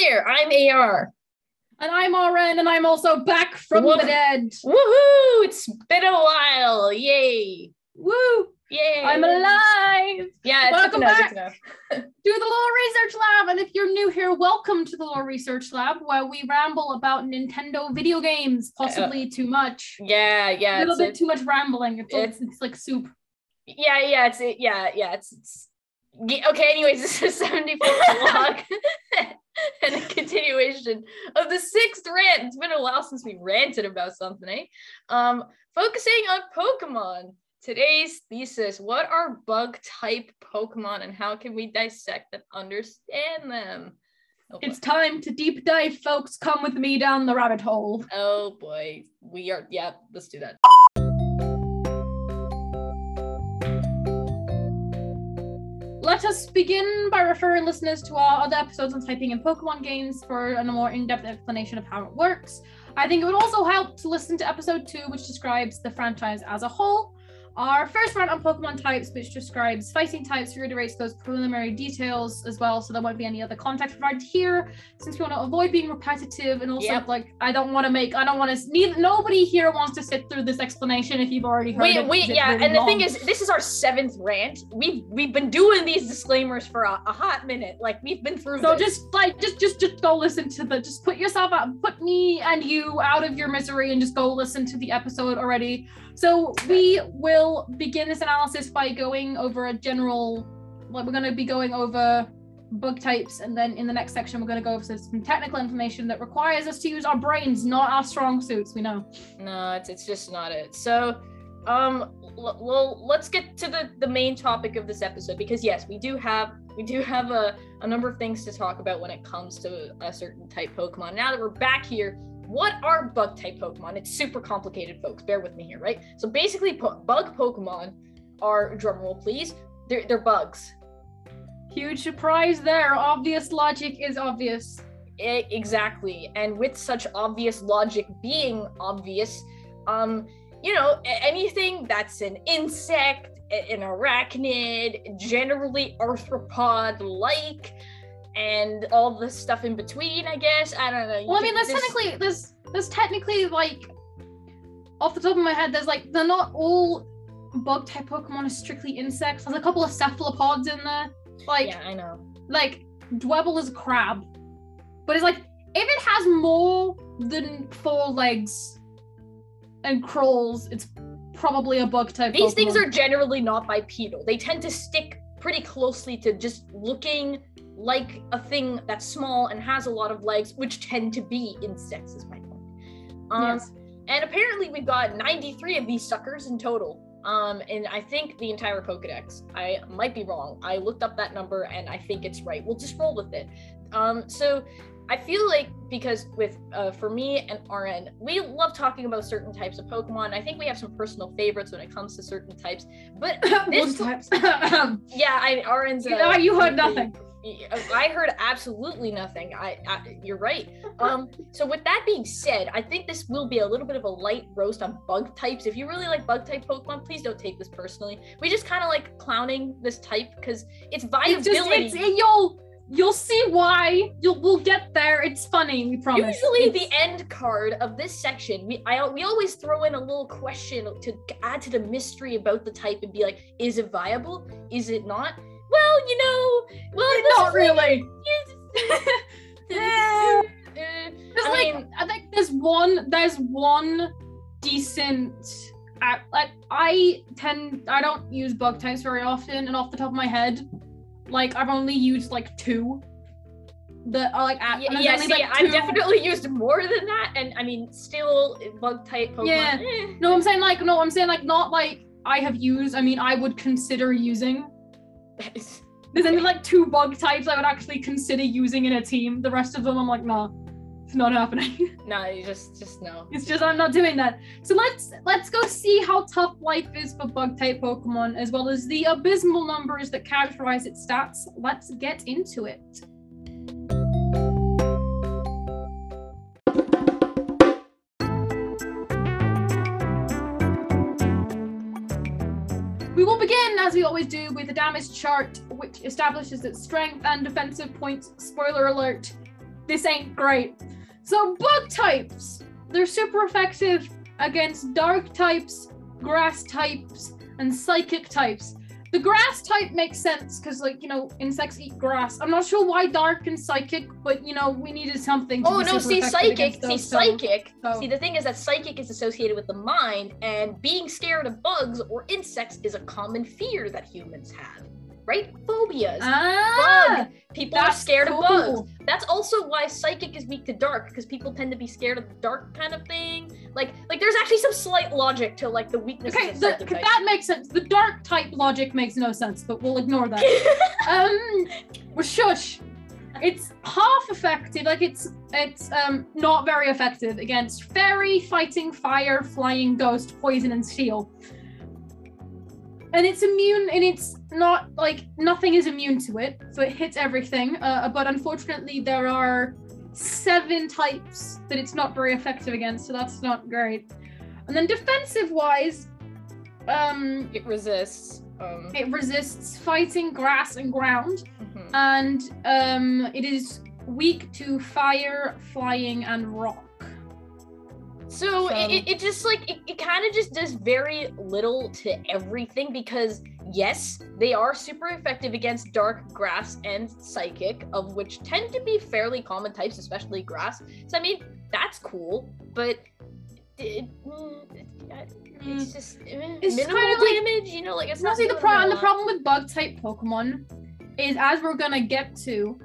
there, I'm AR. And I'm RN, and I'm also back from Whoa. the dead. Woohoo! It's been a while. Yay. Woo! Yay. I'm alive. Yeah, it's Welcome know, back. to to the Lore Research Lab. And if you're new here, welcome to the Lore Research Lab, where we ramble about Nintendo video games, uh, possibly too much. Yeah, yeah, a little bit too much rambling. It's, it's- it's like soup. yeah, yeah, it's it, yeah, yeah, it's, it's okay, anyways, this is 74th vlog and a continuation of the sixth rant. It's been a while since we ranted about something, eh? Um, focusing on Pokemon. Today's thesis What are bug type Pokemon and how can we dissect and understand them? Oh. It's time to deep dive, folks. Come with me down the rabbit hole. oh boy, we are, yeah, let's do that. Let us begin by referring listeners to our other episodes on typing in Pokemon games for a more in depth explanation of how it works. I think it would also help to listen to episode two, which describes the franchise as a whole. Our first rant on Pokemon types, which describes fighting types, reiterates those preliminary details as well, so there won't be any other context provided here, since we want to avoid being repetitive and also Yep. like I don't want to make I don't want to neither nobody here wants to sit through this explanation if you've already heard Wait, it. wait, yeah, really and the thing is, this is our seventh rant. We've we've been doing these disclaimers for a, a hot minute. Like we've been through. So this. just like just just just go listen to the just put yourself out put me and you out of your misery and just go listen to the episode already. So we will begin this analysis by going over a general like we're gonna be going over bug types and then in the next section we're gonna go over some technical information that requires us to use our brains, not our strong suits, we know. no, it's it's just not it. So, um, l- well, let's get to the the main topic of this episode because yes, we do have we do have a a number of things to talk about when it comes to a certain type Pokemon. Now that we're back here. What are bug type Pokemon? It's super complicated, folks. Bear with me here, right? So basically, po- bug Pokemon are drumroll, please. They're, they're bugs. Huge surprise there. Obvious logic is obvious. Exactly and with such obvious logic being obvious um you know anything that's an insect an arachnid generally arthropod like and all the stuff in between i guess i don't know You Well, I mean, there's this- technically there's there's technically like off the top of my head, there's like they're not all bug type Pokemon are strictly insects. There's a couple of cephalopods in there. Like yeah i know like Dwebble is a crab, but it's like if it has more than four legs and crawls, it's probably a bug type. these things are generally not bipedal they tend to stick pretty closely to just looking like a thing that's small and has a lot of legs which tend to be insects is my point um Yes. and apparently we've got 93 of these suckers in total um and i think the entire pokedex i might be wrong i looked up that number and i think it's right we'll just roll with it um so I feel like because with uh, for me and RN, we love talking about certain types of Pokemon. I think we have some personal favorites when it comes to certain types. But this- types. yeah, I RN's. Uh, Yeah, you heard nothing. I heard absolutely nothing. I, I you're right. Um, so with that being said, I think this will be a little bit of a light roast on bug types. If you really like bug type Pokemon, please don't take this personally. We just kind of like clowning this type because its It's just viability. it's you'll you'll see why. You'll we'll get there. It's funny, we promise. Usually, It's- the end card of this section, we I we always throw in a little question to add to the mystery about the type and be like, is it viable? Is it not? You know, well, not really. Uh, There's I like mean- I think there's one there's one decent uh, like I tend I don't use bug types very often and off the top of my head like I've only used like two that are like at, yeah, yeah, see, like, I've definitely used more than that, and I mean, still bug type Pokemon. Yeah. eh. no I'm saying like no I'm saying like not like I have used I mean I would consider using there's only like two bug types I would actually consider using in a team the rest of them I'm like nah it's not happening no, you just, just no. It's just I'm not doing that. So let's let's go see how tough life is for bug type Pokemon, as well as the abysmal numbers that characterize its stats. Let's get into it. As we always do, with the damage chart, which establishes its strength and defensive points. Spoiler alert, this ain't great. So bug types, they're super effective against dark types, grass types, and psychic types. The grass type makes sense because, like, you know, insects eat grass. I'm not sure why dark and psychic, but you know, we needed something. To Oh no, see psychic, see those, psychic. so- See the thing is that psychic is associated with the mind, and being scared of bugs or insects is a common fear that humans have, right? Phobias. Ah, Bug. People are scared cool. of bugs. That's also why psychic is weak to dark because people tend to be scared of the dark kind of thing. Like, like there's actually some slight logic to like the weaknesses Okay, the, that makes sense. The dark type logic makes no sense, but we'll ignore that. um, well, shush. It's half effective, like it's it's um not very effective against fairy, fighting, fire, flying, ghost, poison, and steel. And it's immune, and it's not like nothing is immune to it, so it hits everything. Uh, but unfortunately, there are seven types that it's not very effective against, so that's not great. And then defensive wise, um, it resists. Um, it resists fighting, grass, and ground mhm. and um, it is weak to fire, flying, and rock. So, So- It, it, it just like it, it kind of just does very little to everything because yes, they are super effective against dark grass and psychic, of which tend to be fairly common types, especially grass. So I mean that's cool, but it, mm, it- it's just eh, It's minimal kinda like- damage. You know, like it's not. see the a The problem with bug type Pokemon is, as we're gonna get to,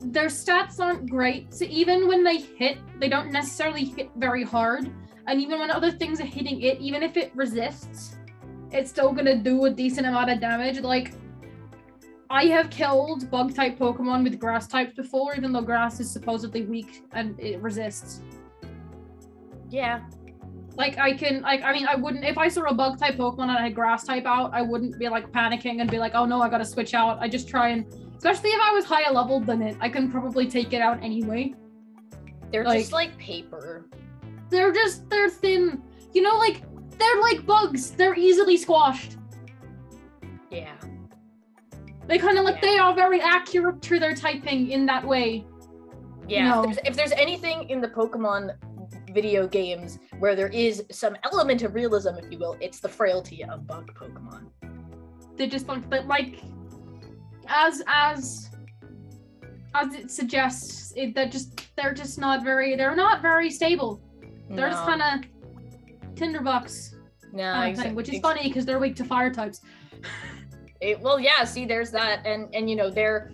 their stats aren't great. So even when they hit, they don't necessarily hit very hard. And even when other things are hitting it, even if it resists, it's still gonna do a decent amount of damage. Like, I have killed bug type Pokemon with grass types before, even though grass is supposedly weak and it resists. Yeah. Like I can, like I mean, I wouldn't if I saw a bug type Pokemon and I had grass type out, I wouldn't be like panicking and be like, oh no, I gotta switch out. I just try and, especially if I was higher leveled than it, I can probably take it out anyway. They're Like- just like paper. They're just they're thin, you know, like they're like bugs. They're easily squashed. Yeah. They kind of like Yeah. they are very accurate to their typing in that way. Yeah, No. if, there's, if there's anything in the Pokemon video games where there is some element of realism, if you will, it's the frailty of bug Pokemon. They just don't, but like, as as as it suggests, it that just they're just not very they're not very stable. They're just kind of tinderbox no, kind of thing, which is funny because they're weak to fire types. it- well, yeah. See, there's that, and and you know they're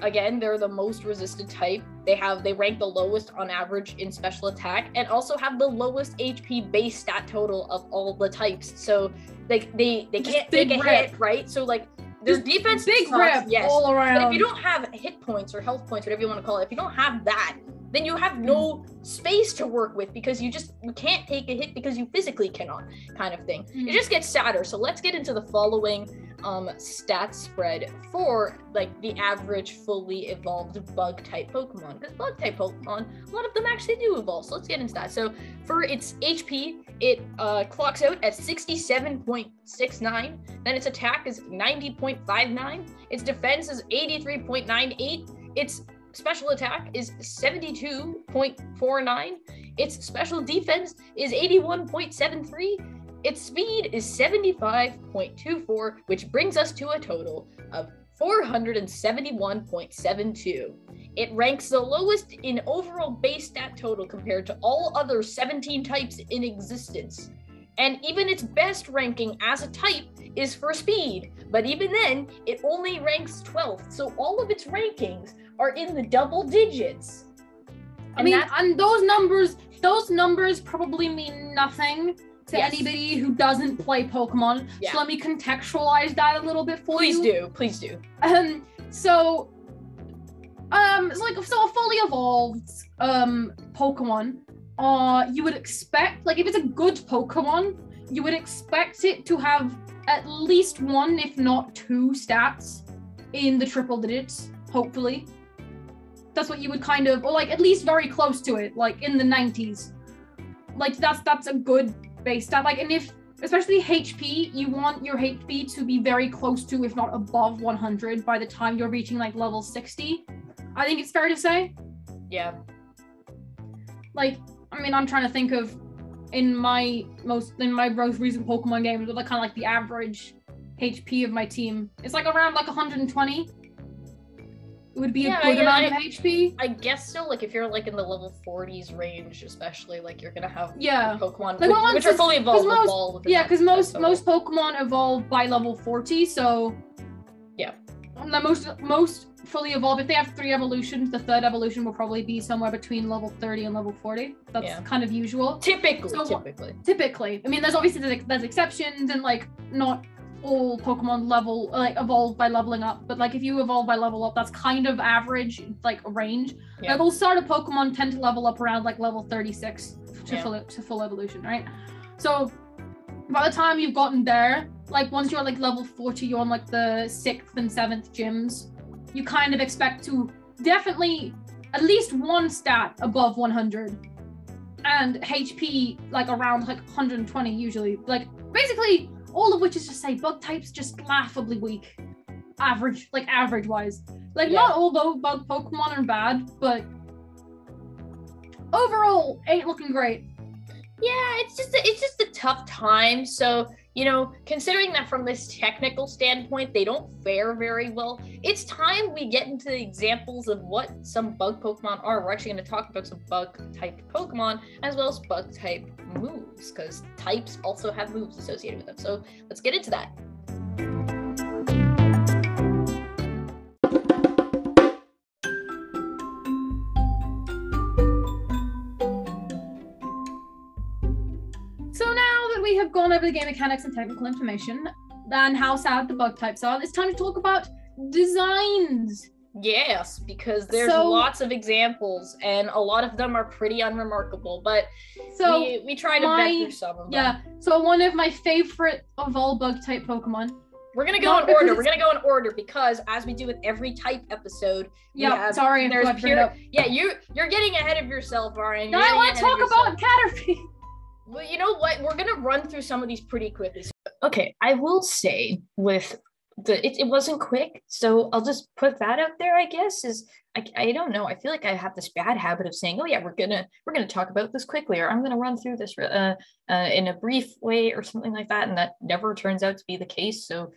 again they're the most resisted type. They have they rank the lowest on average in special attack, and also have the lowest HP base stat total of all the types. So like they they can't big take a rip. hit, right? So like their defense Big sucks, rip yes. all around But if you don't have hit points or health points, whatever you want to call it, if you don't have that, then you have no space to work with because you just you can't take a hit because you physically cannot, kind of thing. It just gets sadder. So let's get into the following um stat spread for like the average fully evolved bug type Pokemon. Because bug type Pokemon, a lot of them actually do evolve. So let's get into that. So for its HP, it uh, clocks out at 67.69. Then its attack is 90.59. Its defense is 83.98. Its special attack is 72.49. Its special defense is 81.73. Its speed is 75.24, which brings us to a total of 471.72. It ranks the lowest in overall base stat total compared to all other 17 types in existence. And even its best ranking as a type is for speed, but even then, it only ranks 12th. So all of its rankings are in the double digits. I And mean, that- and those numbers, those numbers probably mean nothing to Yes. anybody who doesn't play Pokemon. Yeah. So let me contextualize that a little bit for please you. Please do, please do. Um, so, um, it's like so a fully evolved um Pokemon. Uh, you would expect like if it's a good Pokemon, you would expect it to have at least one, if not two, stats in the triple digits. Hopefully, that's what you would kind of, or like at least very close to it, like in the nineties. Like that's that's a good base stat. Like, and if especially HP, you want your HP to be very close to, if not above 100, by the time you're reaching like level 60. I think it's fair to say. Yeah. Like, I mean, I'm trying to think of in my most in my most recent Pokemon games, with like kind of like the average HP of my team. It's like around like 120. It would be Yeah, a good yeah, amount I- of HP. I guess so. Like if you're like in the level 40s range, especially, like you're gonna have Yeah. Pokemon Like, which, which are fully evolved. most- Yeah, because most total. most Pokemon evolve by level 40, so Yeah. The most most fully evolved, if they have three evolutions, the third evolution will probably be somewhere between level 30 and level 40. That's Yeah. kind of usual. typically, So- typically. Typically, I mean, there's obviously there's, there's exceptions and like not all Pokemon level like evolve by leveling up, but like if you evolve by level up, that's kind of average like a range. Yeah. Like all starter Pokemon tend to level up around like level 36 to Yeah. full to full evolution, right? So by the time you've gotten there, like once you're like level 40, you're on like the sixth and seventh gyms, you kind of expect to definitely at least one stat above 100 and HP like around like 120 usually. Like basically all of which is to say bug types just laughably weak. Average, like average wise. Like Yeah. not all tho- bug Pokemon are bad, but overall ain't looking great. Yeah, it's just a, it's just a tough time. So you know, considering that from this technical standpoint, they don't fare very well. It's time we get into the examples of what some bug Pokemon are. We're actually going to talk about some bug type Pokemon as well as bug type moves, because types also have moves associated with them. So let's get into that. Now that we have gone over the game mechanics and technical information and how sad the bug types are, it's time to talk about designs. Yes, because there's So- lots of examples, and a lot of them are pretty unremarkable. But So we, we try to my- through some of them. yeah, so one of my favorite of all bug type Pokemon. We're gonna go Not in order. We're gonna go in order because, as we do with every type episode, Yeah, sorry, there's I forgot to bring it pure- yeah, you you're getting ahead of yourself, Ryan. You're I want to talk about Caterpie. Well, you know what? We're gonna run through some of these pretty quickly. Okay, I will say with the it, it wasn't quick, so I'll just put that out there. I guess is I, I don't know. I feel like I have this bad habit of saying, oh yeah, we're gonna we're gonna talk about this quickly, or I'm gonna run through this uh, uh in a brief way or something like that, and that never turns out to be the case. So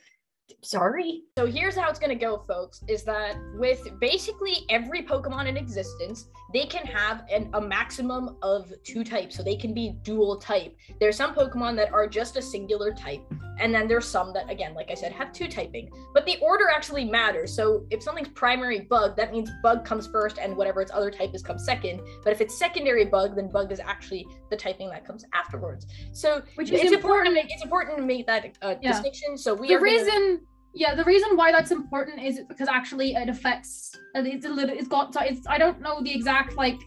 sorry. So here's how it's gonna go, folks, is that with basically every Pokemon in existence, they can have an, a maximum of two types. So they can be dual type. There's some Pokemon that are just a singular type, and then there's some that, again, like I said, have two typing. But the order actually matters. So if something's primary bug, that means bug comes first and whatever its other type is comes second. But if it's secondary bug, then bug is actually the typing that comes afterwards. So Which is it's important. important. It's important to make that uh, Yeah. distinction. So we the are gonna- reason yeah the reason why that's important is because actually it affects it's a little it's got so it's i don't know the exact like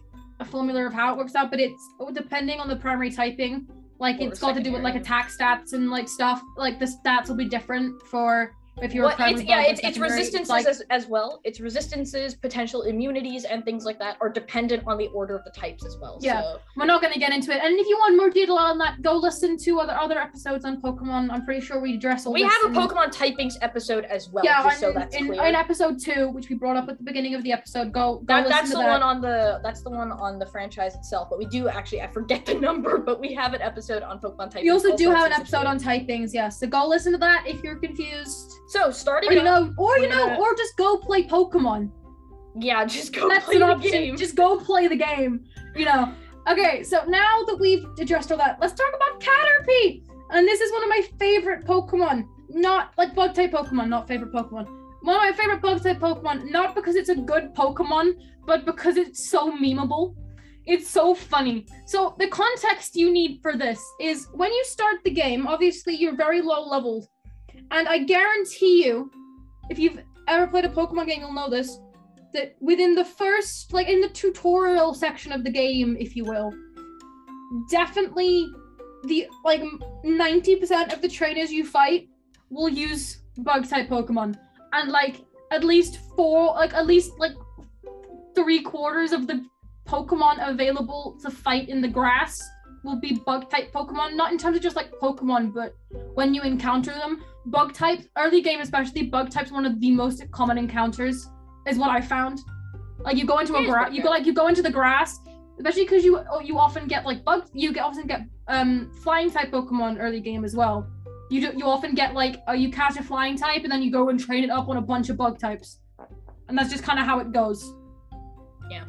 formula of how it works out but it's depending on the primary typing like Or it's got to do with like attack stats and like stuff like the stats will be different for if you're Well, it's, yeah, it's, it's resistances like, as, as well. Its resistances, potential immunities, and things like that are dependent on the order of the types as well. Yeah. So, we're not going to get into it and if you want more detail on that go listen to other other episodes on pokemon i'm pretty sure we address all we have a Pokemon typings episode as well, yeah just so in, that's in, clear. in episode two which we brought up at the beginning of the episode go go that, listen that's to the that. one on the that's the one on the franchise itself. But we do actually I forget the number, but we have an episode on Pokemon typings. We also do have an episode on typings, yeah. So go listen to that if you're confused. So starting Or you off- know, or you know, gonna- or just go play Pokemon. yeah, just go That's play an the option. game. Just go play the game. You know. Okay, so now that we've addressed all that, let's talk about Caterpie. And this is one of my favorite Pokemon. Not like bug type Pokemon, not favorite Pokemon. One of my favorite bug type Pokemon, not because it's a good Pokemon, but because it's so memeable. It's so funny. So the context you need for this is when you start the game, obviously you're very low leveled. And I guarantee you, if you've ever played a Pokemon game, you'll know this, that within the first, like in the tutorial section of the game, if you will, definitely the like 90% of the trainers you fight will use bug type Pokemon. And like at least four, like at least like three quarters of the Pokemon available to fight in the grass will be bug type Pokemon. Not in terms of just like Pokemon, but when you encounter them, bug type, early game especially, bug type's one of the most common encounters, is what I found. Like you go into a grass, you go like you go into the grass, especially because you oh, you often get like bugs. You get, often get um flying type Pokemon early game as well. You do, you often get like uh, you catch a flying type and then you go and train it up on a bunch of bug types, and that's just kind of how it goes. Yeah.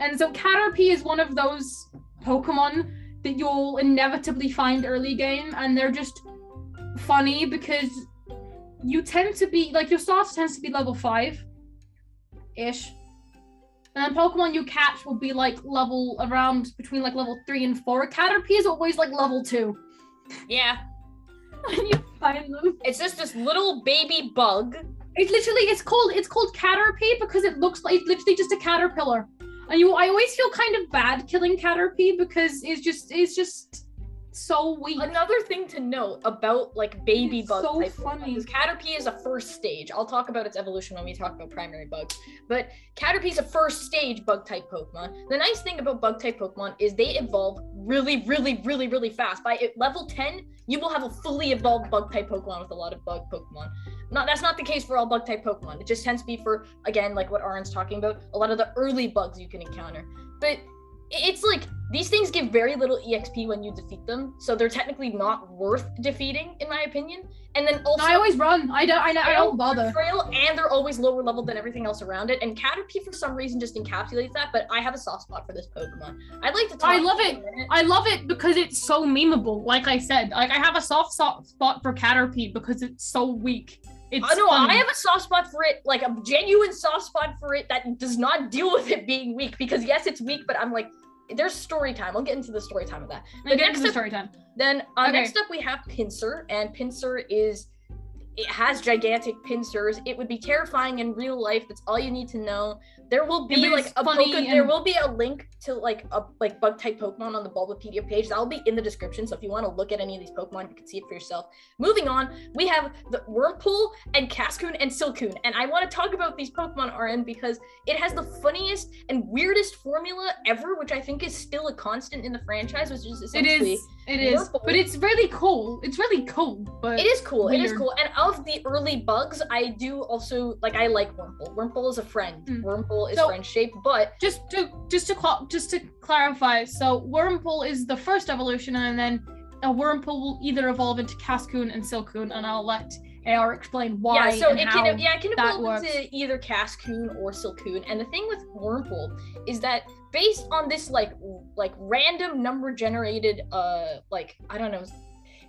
And so Caterpie is one of those Pokemon that you'll inevitably find early game, and they're just funny because you tend to be like your starter tends to be level five ish. And then Pokemon you catch will be like level around between like level three and four. Caterpie is always like level two. Yeah. When you find them. It's just this little baby bug. It's literally it's called it's called Caterpie because it looks like it's literally just a caterpillar. And you I always feel kind of bad killing Caterpie because it's just it's just so weak. Another thing to note about like baby It's bug so funny. is Caterpie is a first stage. I'll talk about its evolution when we talk about primary bugs. But Caterpie is a first stage bug type Pokemon. The nice thing about bug type Pokemon is they evolve really, really, really, really fast. By level 10, you will have a fully evolved bug type Pokemon with a lot of bug Pokemon. Not that's not the case for all bug type Pokemon. It just tends to be for again, like what Aaron's talking about, a lot of the early bugs you can encounter. But it's like these things give very little exp when you defeat them, so they're technically not worth defeating, in my opinion. And then also, I always run. I don't I, I don't bother. and they're always lower level than everything else around it. And Caterpie for some reason just encapsulates that. But I have a soft spot for this Pokemon. I'd like to talk. I love it. I love it because it's so memeable. Like I said, like I have a soft soft spot for Caterpie because it's so weak. It's I know funny. I have a soft spot for it, like a genuine soft spot for it that does not deal with it being weak. Because yes, it's weak, but I'm like, there's story time. I'll get into the story time of that. Then get next into the story time. Then uh, Okay. next up we have Pinsir, and Pinsir is it has gigantic pincers. It would be terrifying in real life. That's all you need to know. There will be like a funny Poke- there will be a link to like a like bug type Pokemon on the Bulbapedia page. That'll be in the description. So if you want to look at any of these Pokemon, you can see it for yourself. Moving on, we have the Wurmple and Cascoon and Silcoon, and I want to talk about these Pokemon RN because it has the funniest and weirdest formula ever, which I think is still a constant in the franchise, which is essentially is. It is. But it's really cool. It's really cool. But It is cool. It is cool. And of the early bugs, I do also like. I like Wurmple. Wurmple is a friend. Mm. Wurmple is So- friend shaped, but just to just to cla- just to clarify, so Wurmple is the first evolution, and then a Wurmple will either evolve into Cascoon and Silcoon, and I'll let AR explain why yeah. So it can yeah it can evolve into either Cascoon or Silcoon. And the thing with Wurmple is that based on this like like random number generated uh like I don't know.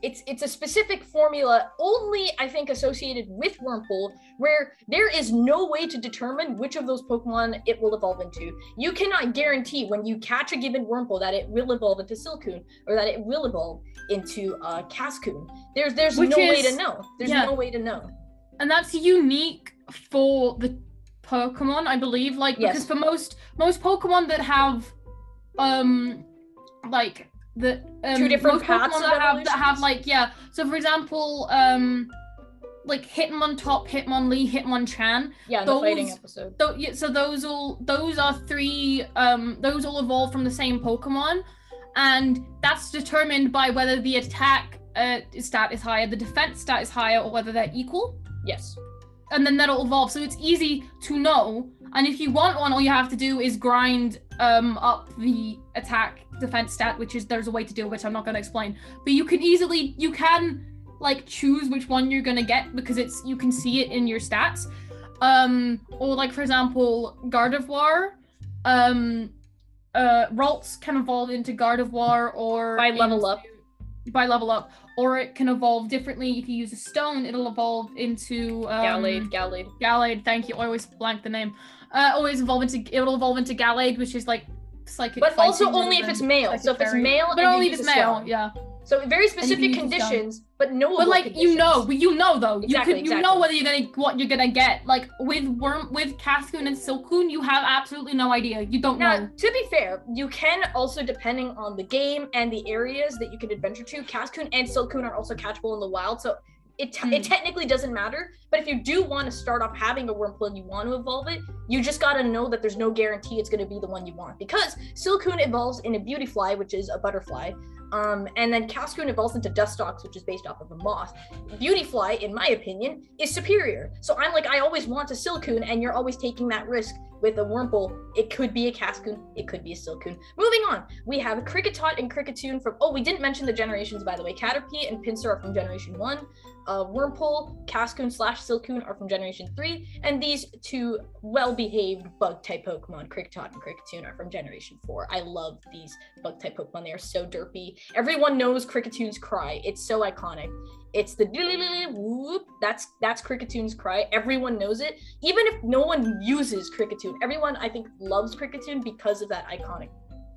It's, it's a specific formula only I think associated with Wurmple where there is no way to determine which of those Pokemon it will evolve into. You cannot guarantee when you catch a given Wurmple that it will evolve into Silcoon or that it will evolve into uh, Cascoon. There's there's Which no way to know. There's yeah. no way to know. and that's unique for the Pokemon, I believe. Like Yes. because for most most Pokemon that have um like the um, Two different paths Pokemon that have that have like yeah. So for example, um like Hitmontop, Hitmonlee, Hitmonchan. Yeah, in the fighting Those- episode. Tho- yeah, so those all those are three um those all evolve from the same Pokemon, and that's determined by whether the attack uh, stat is higher, the defense stat is higher, or whether they're equal. Yes. And then that'll evolve. So it's easy to know. And if you want one, all you have to do is grind um up the attack defense stat, which is there's a way to do which I'm not gonna explain. But you can easily you can like choose which one you're gonna get because it's you can see it in your stats. Um, or like for example, Gardevoir, um, uh, Ralts can evolve into Gardevoir or By level into- up. By level up, or it can evolve differently. If you use a stone, it'll evolve into um, Gallade, Gallade. Gallade. Thank you. I always blank the name. Uh, always evolve into it'll evolve into Gallade, which is like psychic. But also only if it's male. So if it's male, but only if it's male. Yeah. So very specific can use a stone. conditions, but no. But like you know, but you know though, you Exactly, you know whether you're gonna what you're gonna get. Like with worm with Cascoon and Silcoon, you have absolutely no idea. You don't Now, know. to be fair, you can also, depending on the game and the areas that you can adventure to, Cascoon and Silcoon are also catchable in the wild. So it, t- it Mm. technically doesn't matter. But if you do want to start off having a Wurmple and you want to evolve it, you just got to know that there's no guarantee it's going to be the one you want. Because Silcoon evolves in a Beautifly, which is a butterfly. Um, and then Cascoon evolves into Dustox, which is based off of a moth. Beautifly, in my opinion, is superior. So I'm like, I always want a Silcoon, and you're always taking that risk with a Wurmple, it could be a Cascoon, it could be a Silcoon. Moving on, we have Kricketot and Kricketune from. Oh, we didn't mention the generations by the way. Caterpie and Pinsir are from Generation One. Uh, Wurmple, Cascoon slash Silcoon are from Generation Three, and these two well-behaved Bug-type Pokemon, Kricketot and Kricketune, are from Generation Four. I love these Bug-type Pokemon. They are so derpy. Everyone knows Kricketune's cry. It's so iconic. It's the whoop. That's that's Kricketune's cry. Everyone knows it, even if no one uses Kricketune. Everyone I think loves Kricketune because of that iconic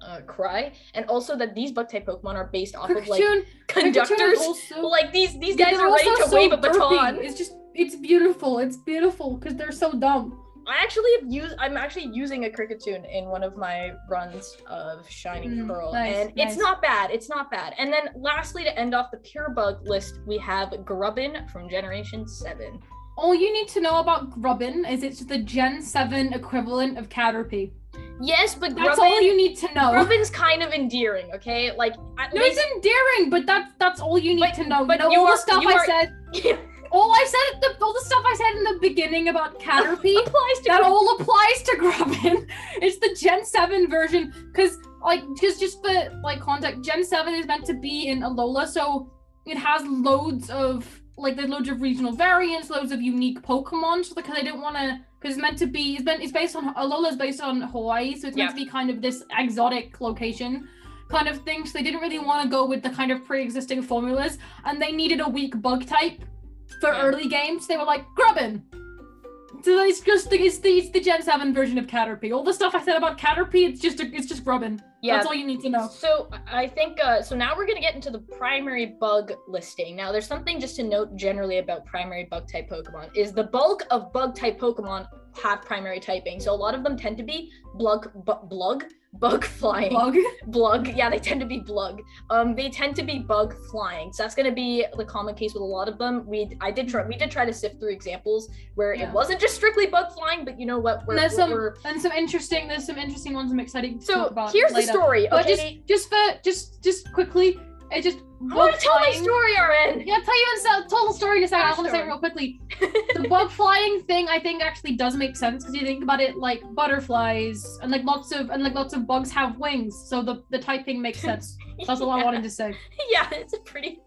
uh, cry, and also that these bug type Pokemon are based off of like conductors. also- Like these these guys they're ready to so wave a baton. It's just it's beautiful. It's beautiful because they're so dumb. I actually have used. I'm actually using a Kricketune in one of my runs of Shining Mm, Pearl, nice, and nice. it's not bad. It's not bad. And then lastly, to end off the pure bug list, we have Grubbin from Generation Seven. All you need to know about Grubbin is it's the Gen 7 equivalent of Caterpie. Yes, but That's Grubbin, all you need to know. Grubbin's kind of endearing. Okay, like No, it's endearing, but that's that's all you need But- to know. but you all are- the stuff I are- said. All I said, the, all the stuff I said in the beginning about Caterpie, that all applies to Grubbin. It's the Gen 7 version, because like just just for like context, Gen 7 is meant to be in Alola, so it has loads of like there's loads of regional variants, loads of unique Pokemon. So because I didn't want to, because it's meant to be, it's meant it's based on Alola is based on Hawaii, so it's meant to be kind of this exotic location kind of thing. So they didn't really want to go with the kind of pre-existing formulas, and they needed a weak bug type for Yeah. early games. They were like Grubbin. So it's just the, it's the it's the Gen Seven version of Caterpie. All the stuff I said about Caterpie, it's just a, it's just Grubbin. Yeah, That's all you need to know. So I think uh, so. Now we're gonna get into the primary bug listing. Now, there's something just to note generally about primary bug type Pokemon is the bulk of bug type Pokemon have primary typing. So a lot of them tend to be blug, bu- blug, bug flying, Bug. blug. Yeah, they tend to be blug. Um, they tend to be bug flying. So that's gonna be the common case with a lot of them. We I did try we did try to sift through examples where Yeah. it wasn't just strictly bug flying, but you know what? We're, There's we're- some and some interesting. There's some interesting ones I'm excited to talk so about. here's later. the story. But Okay, just just for just just quickly, it just I want to tell my story, RN. Yeah, I'll tell you in a total story in a second. I want to say it real quickly. the bug flying thing I think actually does make sense because you think about it like butterflies and like lots of and like lots of bugs have wings, so the the typing makes sense. That's all I wanted to say. Yeah, it's a pretty.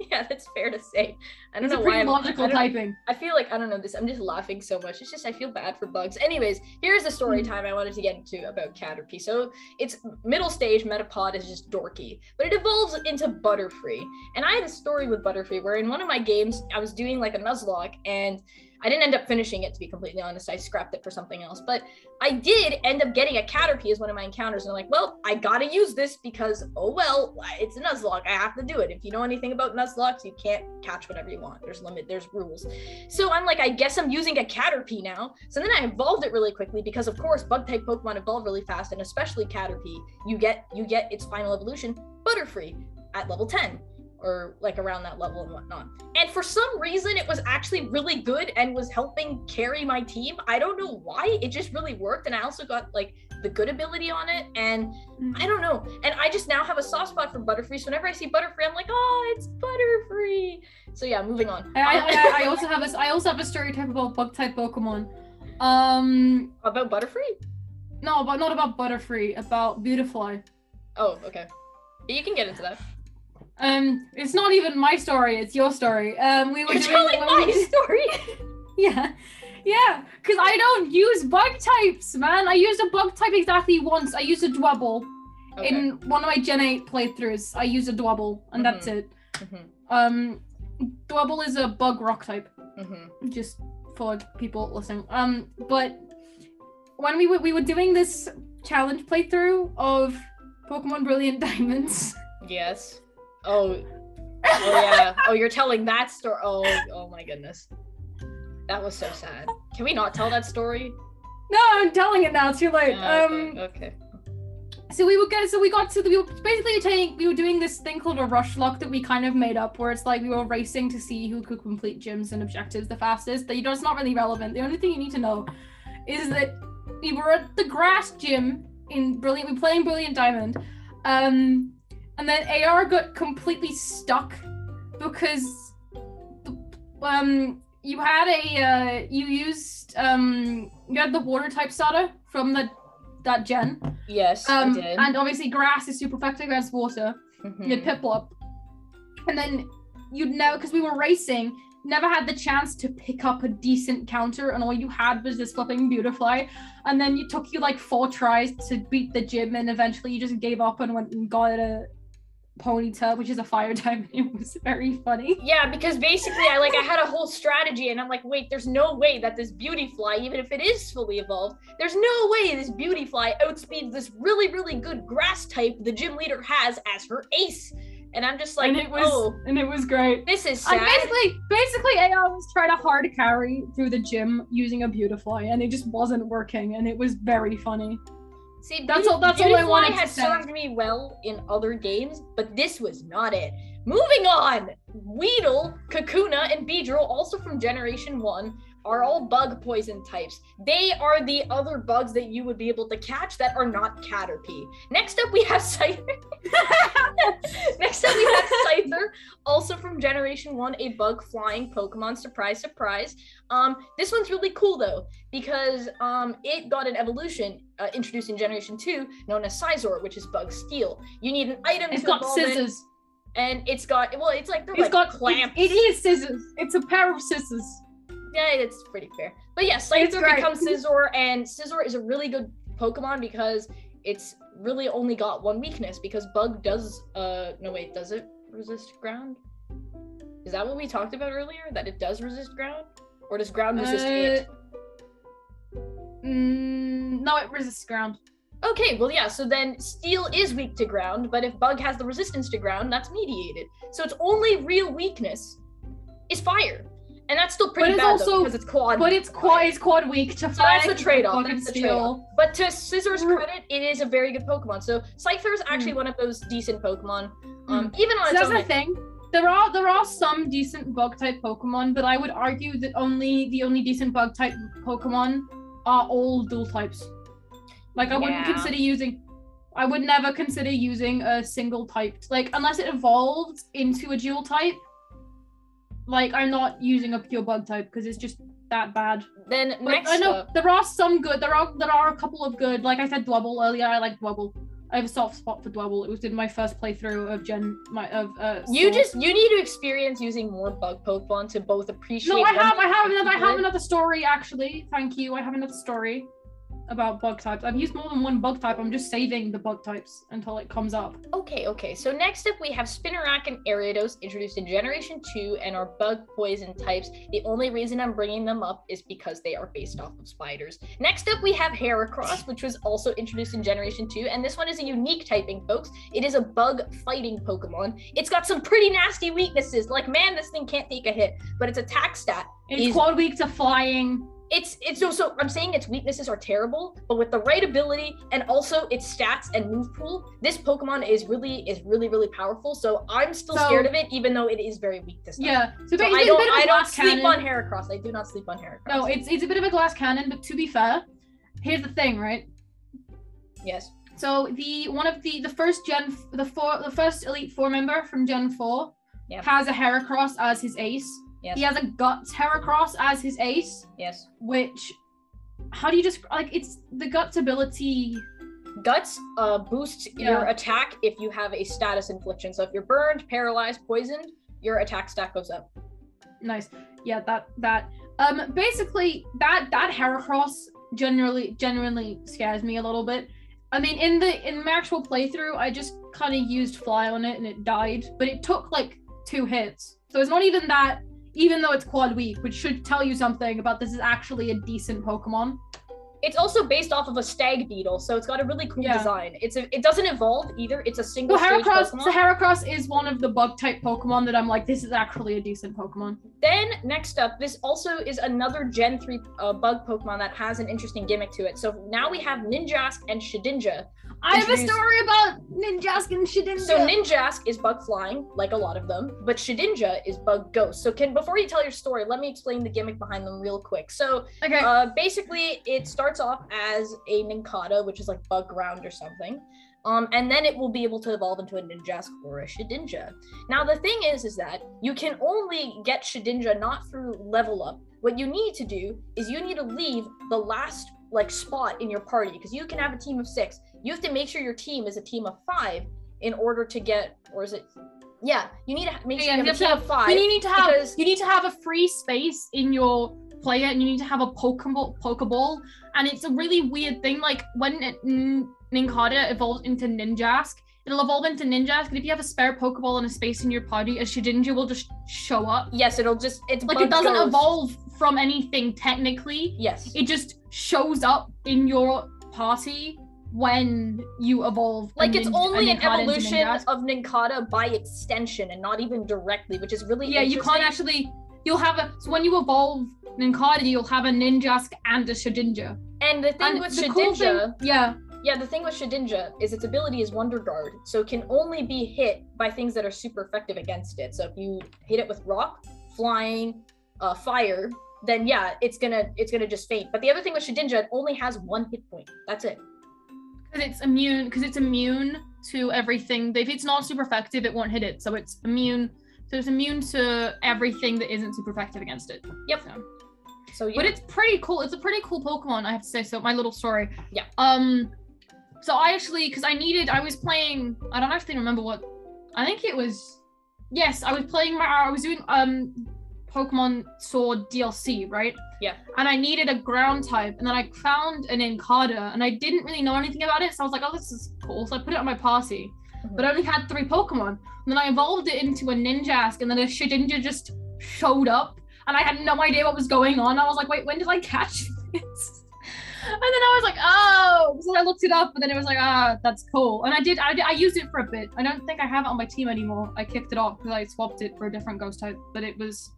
Yeah, that's fair to say. I don't It's a know why. pretty I'm- logical I, typing. I feel like I don't know this. I'm just laughing so much. It's just I feel bad for bugs. Anyways, here's the story Hmm. time I wanted to get into about Caterpie. So it's middle stage Metapod is just dorky, but it evolves into Butterfree. And I had a story with Butterfree where in one of my games I was doing like a Nuzlocke and I didn't end up finishing it to be completely honest. I scrapped it for something else. But I did end up getting a Caterpie as one of my encounters. And I'm like, well, I gotta use this because oh well, it's a Nuzlocke. I have to do it. If you know anything about Nuzlockes, you can't catch whatever you want. There's limit, there's rules. So I'm like, I guess I'm using a Caterpie now. So then I evolved it really quickly because of course bug type Pokemon evolve really fast, and especially Caterpie, you get you get its final evolution, Butterfree, at level 10. Or like around that level and whatnot. And for some reason, it was actually really good and was helping carry my team. I don't know why. It just really worked. And I also got like the good ability on it. And I don't know. And I just now have a soft spot for Butterfree. So whenever I see Butterfree, I'm like, oh, it's Butterfree. So yeah, moving on. I, I, I, I also have a I also have a stereotype about bug type Pokemon. Um, About Butterfree? no, but not about Butterfree. About Beautifly. Oh, okay. You can get into that. Um, it's not even my story. It's your story. Um, we were You're doing telling when we- my story. Yeah. Yeah, because I don't use bug types, man. I used a bug type exactly once. I used a Dwebble. Okay. In one of my Gen 8 playthroughs, I used a Dwebble, and that's it. Mhm, Um, Dwebble is a bug rock type, mhm. just for people listening. Um, but when we were, we were doing this challenge playthrough of Pokemon Brilliant Diamonds. Yes. Oh. Oh yeah. Oh, you're telling that story. Oh, oh my goodness. That was so sad. Can we not tell that story? No, I'm telling it now. Too late. Oh, Um, okay. okay. So we were going. So we got to. We were basically taking. We were doing this thing called a rush lock that we kind of made up, where it's like we were racing to see who could complete gyms and objectives the fastest. That you know, it's not really relevant. The only thing you need to know is that we were at the grass gym in Brilliant. We were playing Brilliant Diamond, um, and then AR got completely stuck because, um, you had a uh, you used um you had the water type starter from the that gen. Yes, Um, I did. and obviously grass is super effective against water. Mhm. You had Piplup, and then you'd never because we were racing. Never had the chance to pick up a decent counter, and all you had was this flipping Beautifly. And then it took you like four tries to beat the gym, and eventually you just gave up and went and got a Ponyta, which is a fire type. It was very funny. Yeah, because basically I like I had a whole strategy and I'm like, wait, there's no way that this Beautifly, even if it is fully evolved, there's no way this Beautifly outspeeds this really, really good grass type the gym leader has as her ace. And I'm just like, and it was oh, and it was great. this is sad. I basically basically AR was trying to hard carry through the gym using a Beautifly, and it just wasn't working, and it was very funny. See, That's all- that's all I wanted to has say. served me well in other games, but this was not it. Moving on, Weedle, Kakuna, and Beedrill, also from Generation 1, are all bug poison types. They are the other bugs that you would be able to catch that are not Caterpie. Next up, we have Scyther. Next up, we have Scyther, also from Generation 1, a bug flying Pokemon. Surprise, surprise. Um, this one's really cool though, because um, it got an evolution uh, introduced in Generation 2 known as Scizor, which is bug steel. You need an item It's to got evolve it, scissors. and it's got well, it's like It's like got clamps. It, it is scissors. It's a pair of scissors. Yeah, it's pretty fair. But yeah, Scyther becomes Scizor, and Scizor is a really good Pokemon because it's really only got one weakness because Bug does uh no wait, does it resist ground? Is that what we talked about earlier? That it does resist ground? Or does ground resist it? Uh, Mm, no, it resists ground. Okay, well, yeah, so then steel is weak to ground, but if bug has the resistance to ground, that's mediated. So its only real weakness is fire. And that's still pretty it's bad also- though, because it's quad. But it's quad. It's quad weak to So fire. that's the trade-off, that's the steel. trade-off. But to Scizor's Mm. credit, it is a very good Pokemon. So Scyther is actually one of those decent Pokemon. Um, even on So that's the thing. There are there are some decent bug type Pokemon, but I would argue that only the only decent bug type Pokemon are all dual types. Like I wouldn't consider using I would never consider using a single typed like unless it evolved into a dual type. Like I'm not using a pure bug type because it's just that bad. Then But next I know up, there are some good. There are there are a couple of good. Like I said, Dwebble earlier. I like Dwebble. I have a soft spot for Dwebble. It was in my first playthrough of Gen my of uh. you just you need to experience using more bug Pokemon to both appreciate. No, I have I have another I have another story actually. Thank you. I have another story about bug types. I've used more than one bug type. I'm just saving the bug types until it comes up. Okay, okay. So next up we have Spinarak and Ariados introduced in Generation 2 and are bug poison types. The only reason I'm bringing them up is because they are based off of spiders. Next up we have Heracross, which was also introduced in Generation 2, and this one is a unique typing, folks. It is a bug fighting Pokemon. It's got some pretty nasty weaknesses. Like, man, this thing can't take a hit, but its attack stat It's Easy. quad weak to flying. It's it's also I'm saying its weaknesses are terrible, but with the right ability and also its stats and move pool, this Pokemon is really is really really powerful. So I'm still So- scared of it, even though it is very weak to stuff. Yeah. So, So I don't bit of a I don't sleep cannon. on Heracross. I do not sleep on Heracross. No, it's it's a bit of a glass cannon, but to be fair, here's the thing, right? yes. So the one of the the first gen the four the first elite four member from Gen four Yep. has a Heracross as his ace. Yes. He has a Guts Heracross as his ace, Yes. which how do you just like it's the Guts ability? Guts uh boosts Yeah. your attack if you have a status infliction. So if you're burned, paralyzed, poisoned, your attack stat goes up. Nice, yeah, that that um basically that that Heracross generally genuinely scares me a little bit. I mean, in the in my actual playthrough, I just kind of used fly on it and it died, but it took like two hits, so it's not even that. Even though it's quad weak, which should tell you something about this is actually a decent Pokemon. It's also based off of a stag beetle, so it's got a really cool Yeah. design. It's a, it doesn't evolve either. It's a single stage Heracross, Pokemon. so Heracross is one of the bug type Pokemon that I'm like, this is actually a decent Pokemon. Then next up, this also is another Gen 3 uh, bug Pokemon that has an interesting gimmick to it. So now we have Ninjask and Shedinja, I have a story about Ninjask and Shedinja. So Ninjask is bug flying, like a lot of them, but Shedinja is bug ghost. So can before you tell your story, let me explain the gimmick behind them real quick. So okay. uh, basically, it starts off as a Nincada, which is like bug ground or something. Um, and then it will be able to evolve into a Ninjask or a Shedinja. Now the thing is, is that you can only get Shedinja not through level up. What you need to do is you need to leave the last like spot in your party because you can have a team of six. You have to make sure your team is a team of five in order to get, or is it? Yeah, you need to make sure Yeah, you you have a have team to of five. You need to have you need to have a free space in your player, and you need to have a Pokeball. Pokeball, and it's a really weird thing. Like when it, Nincada evolves into Ninjask, it'll evolve into Ninjask, and if you have a spare Pokeball and a space in your party, a Shedinja will just show up. Yes, it'll just it's Like it doesn't evolve from anything technically. Yes. It just shows up in your party when you evolve. like it's a only an evolution of Nincada by extension and not even directly, which is really Yeah, you can't actually. You'll have a so when you evolve Nincada, you'll have a Ninjask and a Shedinja. And the thing And with the Shedinja, cool thing- yeah, yeah, the thing with Shedinja is its ability is Wonder Guard, so it can only be hit by things that are super effective against it. So if you hit it with rock, flying, uh, fire, then yeah, it's gonna it's gonna just faint. But the other thing with Shedinja, it only has one hit point. That's it. Because it's immune. Because it's immune to everything. If it's not super effective, it won't hit it. So it's immune. So it's immune to everything that isn't super effective against it. Yep. So. So yeah. But it's pretty cool. It's a pretty cool Pokemon, I have to say. So my little story. Yeah. Um. So I actually, because I needed, I was playing. I don't actually remember what. I think it was. Yes, I was playing my. I was doing um, Pokemon Sword DLC, right? Yeah. And I needed a ground type, and then I found a Nincada, and I didn't really know anything about it, so I was like, "Oh, this is cool." So I put it on my party, Mhm. but I only had three Pokemon. And then I evolved it into a Ninjask, and then a Shedinja just showed up, and I had no idea what was going on. I was like, "Wait, when did I catch this?" And then I was like, "Oh!" So I looked it up, and then it was like, "Ah, that's cool." And I did, I did, I used it for a bit. I don't think I have it on my team anymore. I kicked it off because I swapped it for a different Ghost type, but it was.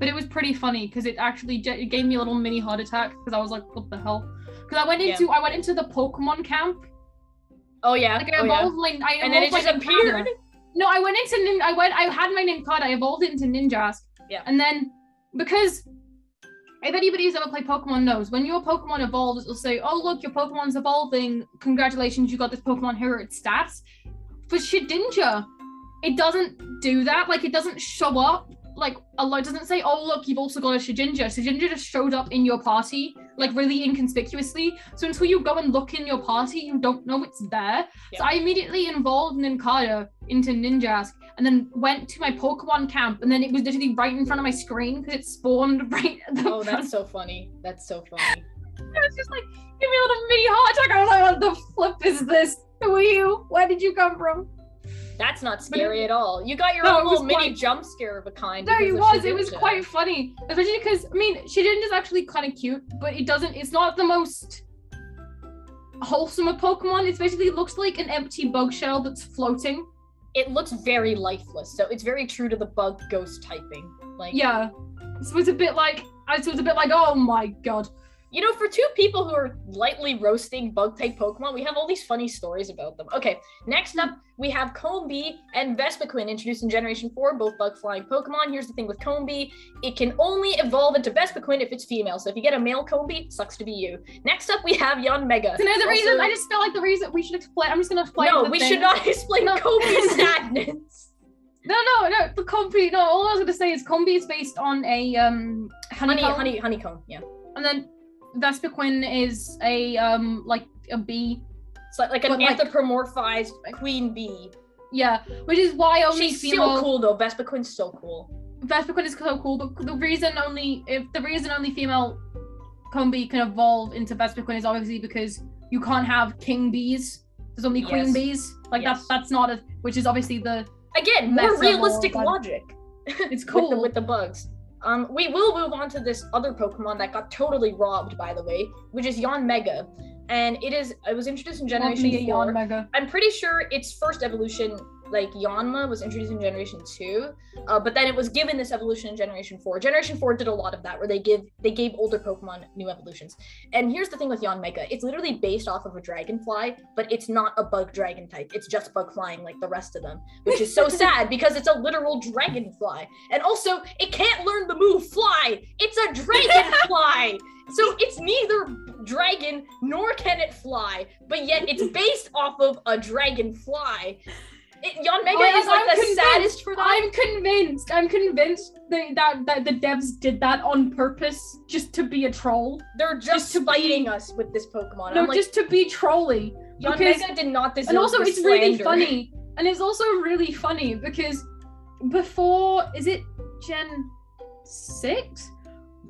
But it was pretty funny because it actually ge- it gave me a little mini heart attack because I was like, "What the hell?" Because I went Yeah. into I went into the Pokemon camp oh yeah. like I oh, yeah. evolved my I And then it evolved just my Nincada. appeared. No, I went into nin- I went I had my Nincada, I evolved it into Ninjask. Yeah. And then because if anybody who's ever played Pokemon knows, when your Pokemon evolves, it'll say, Oh look, your Pokemon's evolving. Congratulations, you got this Pokemon, here are its stats. For Shedinja, it doesn't do that. Like it doesn't show up. Like a lot doesn't say, Oh look, you've also got a Shedinja. Shedinja just showed up in your party, like really inconspicuously. So until you go and look in your party, you don't know it's there. So I immediately involved Nincada into Ninjask and then went to my Pokemon camp and then it was literally right in front of my screen because it spawned right at the Oh, front. that's so funny. That's so funny. I was just like, give me a little mini heart attack. I was like, what the flip is this? Who are you? Where did you come from? That's not scary at all. You got your No, own little mini quite- jump scare of a kind. There he was. It was quite funny, especially because I mean, Shedinja's actually kind of cute, but it doesn't. It's not the most wholesome of Pokemon. It basically looks like an empty bug shell that's floating. It looks very lifeless, so it's very true to the bug ghost typing. Like, Yeah. So it's a bit like. I so it's a bit like, oh my god. You know, for two people who are lightly roasting bug type Pokemon, we have all these funny stories about them. Okay, next up we have Combee and Vespiquen introduced in Generation 4, both bug flying Pokemon. Here's the thing with Combee it can only evolve into Vespiquen if it's female. So if you get a male Combee, sucks to be you. Next up we have Yanmega. So no, the Also- reason I just felt like the reason we should explain. I'm just gonna explain. No, we thing. should not explain No. Combee's sadness. No, no, no. The combee. No, all I was gonna say is combee is based on a um Honey, honey, honeycomb, yeah. and then Vespiquen is a um like a bee. It's like, like an But, like- anthropomorphized queen bee. Yeah, which is why only She's female still cool though. Vespiquen's so cool. Vespiquen is so cool. But the reason only if the reason only female combee can evolve into Vespiquen is obviously because you can't have king bees. There's only queen Yes. bees. Like Yes. that's that's not a which is obviously the Again, more realistic logic. it's with the, cool. with the bugs. Um, we will move on to this other Pokemon that got totally robbed, by the way, which is Yanmega, and it is it was introduced in Generation me a yawn Four. mega. I'm pretty sure its first evolution like Yanma was introduced in Generation Two, uh, but then it was given this evolution in Generation Four. Generation Four did a lot of that, where they give they gave older Pokemon new evolutions. And here's the thing with Yanmega, it's literally based off of a dragonfly, but it's not a bug dragon type. It's just bug flying like the rest of them, which is so sad because it's a literal dragonfly. And also, it can't learn the move fly. It's a dragonfly. so it's neither dragon nor can it fly, but yet it's based off of a dragonfly. It, Yanmega I- is like I'm the saddest for that. I'm convinced. I'm convinced that, that that the devs did that on purpose, just to be a troll. They're just, just to be- us with this Pokemon. No, I'm like, just to be trolly. Yanmega because- did not deserve and also this it's really funny and it's also really funny because before is it gen 6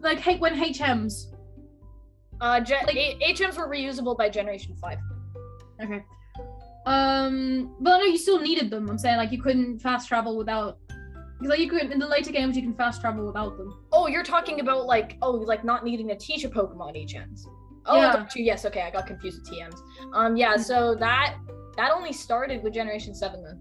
like hey when hms Uh, gen- like- HMs were reusable by Generation Five. okay um but no you still needed them i'm saying like you couldn't fast travel without because like you could in the later games you can fast travel without them Oh, you're talking about like oh, like not needing to teach a Pokemon HMs. Oh, Yeah. yes, okay, I got confused with TMs. Um, yeah, so that that only started with Generation Seven then.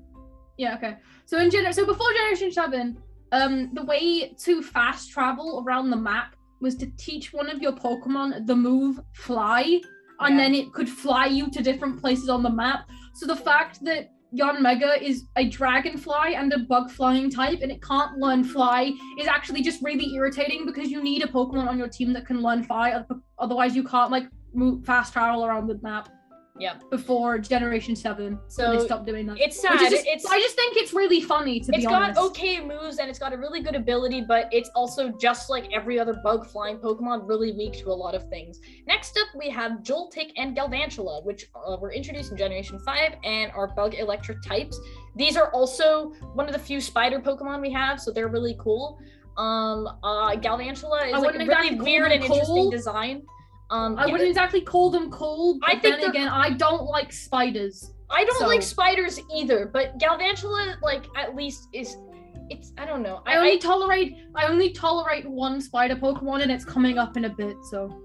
yeah okay so in gener- so before generation 7 um the way to fast travel around the map was to teach one of your pokemon the move fly and Yeah. then it could fly you to different places on the map so the fact that Yanmega is a dragonfly and a bug flying type and it can't learn fly is actually just really irritating because you need a pokemon on your team that can learn fly otherwise you can't like move fast travel around the map Yeah. before generation 7 so they stopped doing that It's sad. just, it's I just think it's really funny to it's be got honest. okay moves and it's got a really good ability, but it's also just like every other bug flying Pokemon, really weak to a lot of things. Next up, we have Joltik and Galvantula, which uh, were introduced in Generation 5 and are bug electric types. These are also one of the few spider Pokemon we have, so they're really cool. Um, uh, Galvantula is like a really weird them and interesting design. Um, I yeah, wouldn't exactly call them cold, but I think then again, I don't like spiders. I don't So- like spiders either, but Galvantula, like, at least is. It's I don't know. I only tolerate I only tolerate one spider Pokemon, and it's coming up in a bit. So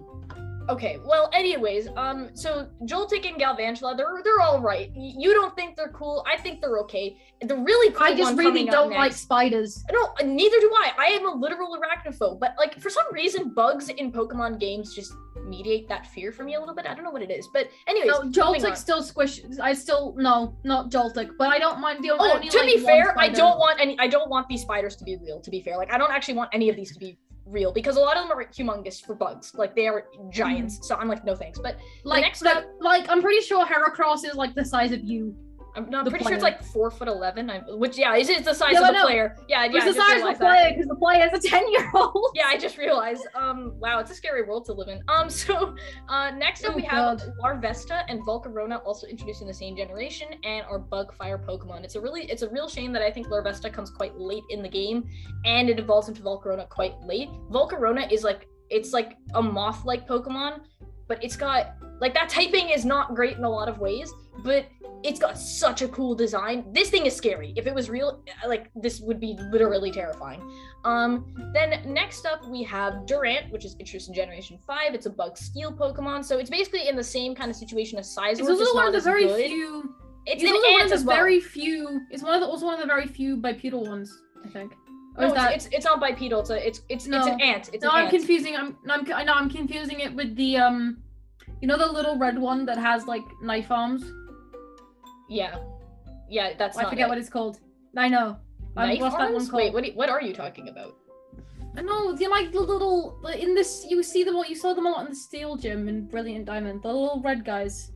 Okay, well, anyways, um, so Joltik and Galvantula, they're they're all right. You don't think they're cool? I think they're okay. The really cool I just really don't like spiders. No, neither do I. I am a literal arachnophobe, but like for some reason, bugs in Pokemon games just mediate that fear for me a little bit. I don't know what it is, but anyways, No. Joltik still squishes. I still no, not Joltik, but I don't mind the. I Oh, only to like be fair, I don't want any. I don't want these spiders to be real. To be fair, like I don't actually want any of these to be real because a lot of them are humongous for bugs. Like they are giants. Mm. So I'm like, no thanks. But like next like, up- like I'm pretty sure Heracross is like the size of you. I'm, not pretty sure it's like four foot eleven. I'm, which yeah, is it's the size of the know. player. Yeah, yeah. It's the size of the player because the player is a ten year old. Yeah, I just realized. Um, wow, it's a scary world to live in. Um, so, uh, next up Oh, we have God. Larvesta and Volcarona, also introduced in the same generation, and our bug fire Pokemon. It's a really, it's a real shame that I think Larvesta comes quite late in the game, and it evolves into Volcarona quite late. Volcarona is like, it's like a moth-like Pokemon, but it's got like that typing is not great in a lot of ways, but it's got such a cool design. This thing is scary. If it was real, like this would be literally terrifying. Um, then next up we have Durant, which is introduced in Generation 5. It's a bug steel Pokemon, so it's basically in the same kind of situation as Scizor. It's also one of the very good. few. It's, It's also one of the well. very few. It's one of the also one of the very few bipedal ones. I think. Or no, it's, that? it's it's not bipedal. It's a it's it's it's an ant. It's no, an I'm ant. confusing. I'm, I'm I know I'm confusing it with the um, you know the little red one that has like knife arms. Yeah, yeah. That's I forget it. what it's called. I know. Um, Knife what's that one arms? called? Wait, what? you- what are you talking about? I know. You like the little in this. You see them. You saw them a lot in the Steel Gym in Brilliant Diamond. The little red guys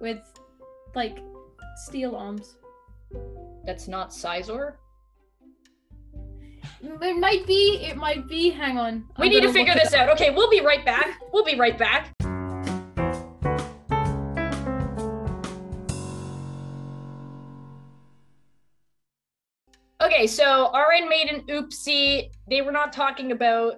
with like steel arms. That's not Scizor. It might be. It might be. Hang on. We I'm need to figure this out. Okay, we'll be right back. We'll be right back. Okay, so RN made an oopsie. They were not talking about.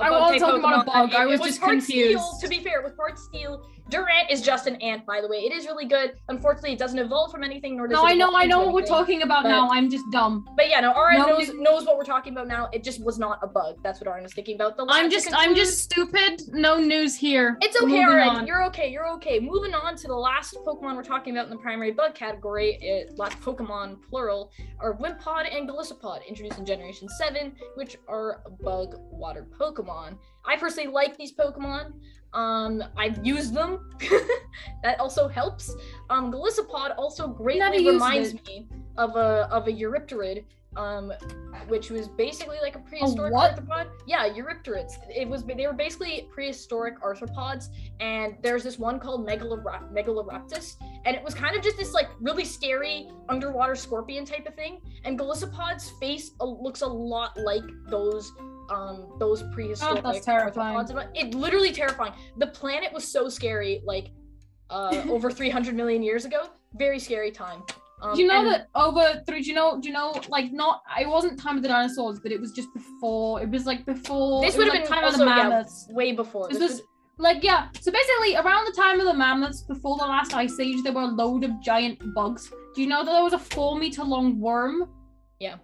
a I wasn't type talking about a bug, I it was just part Steel. confused. To be fair, it was part steel Durant is just an ant, by the way. It is really good. Unfortunately, it doesn't evolve from anything, nor does No, it No, I know, I know what we're talking about but- now. I'm just dumb. But yeah, no, Aran No, knows you- knows what we're talking about now. It just was not a bug. That's what Aran is thinking about. The I'm just, I'm just stupid. No news here. It's okay, Moving Aran. on. You're okay. You're okay. Moving on to the last Pokemon we're talking about in the primary bug category. It, last Pokemon plural are Wimpod and Golisopod, introduced in Generation Seven, which are bug water Pokemon. I personally like these Pokemon. Um, I've used them. that also helps. Um, Golisopod also greatly reminds it. me of a of a Eurypterid, um, which was basically like a prehistoric what? arthropod. Yeah, Eurypterids. It was they were basically prehistoric arthropods, and there's this one called Megalora- Megalograptus, and it was kind of just this like really scary underwater scorpion type of thing. And Golisopod's face uh, looks a lot like those um those prehistoric Oh, that's arthropods. It literally terrifying. The planet was so scary, like uh over 300 million years ago. Very scary time. Um, do you know and- that over three? Do you know? Do you know? Like, not. It wasn't time of the dinosaurs, but it was just before. It was like before. This would have like been time also, of the yeah, mammoths. way before. This This was was- like yeah. So basically, around the time of the mammoths, before the last ice age, there were a load of giant bugs. Do you know that there was a four meter long worm? Yeah.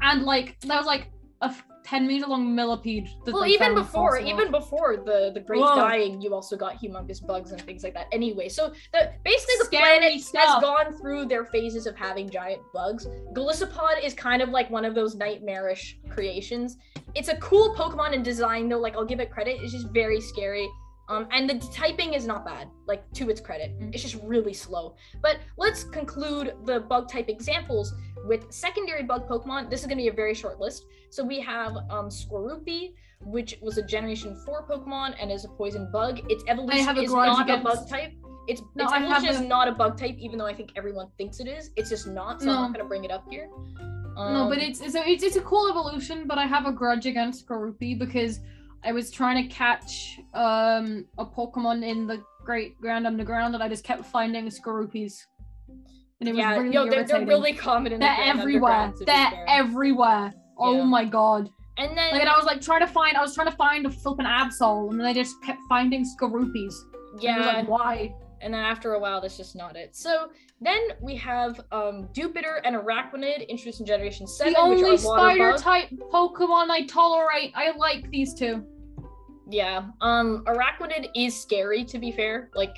And like there was like a ten meter long millipede. well, even before, even before the the Great. Dying, you also got humongous bugs and things like that. Anyway, so the basically the Scary planet has gone through their phases of having giant bugs. Golisopod is kind of like one of those nightmarish creations. It's a cool Pokemon in design, though. Like I'll give it credit. It's just very scary. Um, and the typing is not bad, like to its credit. Mm. It's just really slow. But let's conclude the bug type examples with secondary bug Pokemon. This is going to be a very short list. So we have um, Skorupi, which was a Generation 4 Pokemon and is a poison bug. Its evolution is not a bug type. Its, No, its evolution is not a bug type, even though I think everyone thinks it is. It's just not, so I'm not going to bring it up here. no, but Um, it's it's a, it's it's a cool evolution. But I have a grudge against Skorupi because I was trying to catch um a Pokemon in the Great Grand Underground, and I just kept finding Skorupis. And it was yeah, really yo, they're, they're really common in They're everywhere. Underground, to be They're everywhere. Oh Yeah. my god! And then Like, and I was like trying to find, I was trying to find a flippin' Absol, and then I just kept finding was yeah, like, why? and then after a while, that's just not it. So then we have um Dewpider and Araquanid introduced in Generation Seven, the only which are spider type Pokemon I tolerate. I like these two, Yeah. Um, Araquanid is scary to be fair. Like,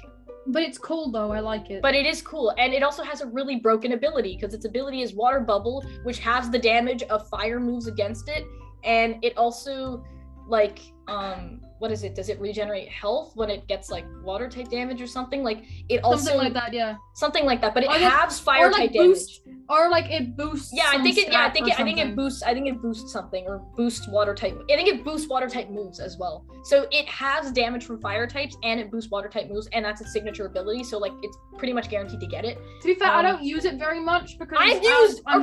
but it's cool though. I like it. but it is cool, and it also has a really broken ability because its ability is Water Bubble, which has the damage of fire moves against it, and it also like um what is it? Does it regenerate health when it gets like water type damage or something? Like it also something like that, yeah. something like that, but it Or like- has fire or like type damage. boost, or like it boosts. Yeah, I think it. Yeah, I think it. I think it boosts. I think it boosts something or boosts water type. I think it boosts water type moves as well. So it has damage from fire types and it boosts water type moves, and that's its signature ability. So like, it's pretty much guaranteed to get it. To be fair, I um, don't use it very much because I've used I'm-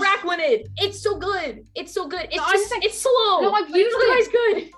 It's so good. It's so good. It's No, just saying- it's slow. No, I've it's used otherwise good.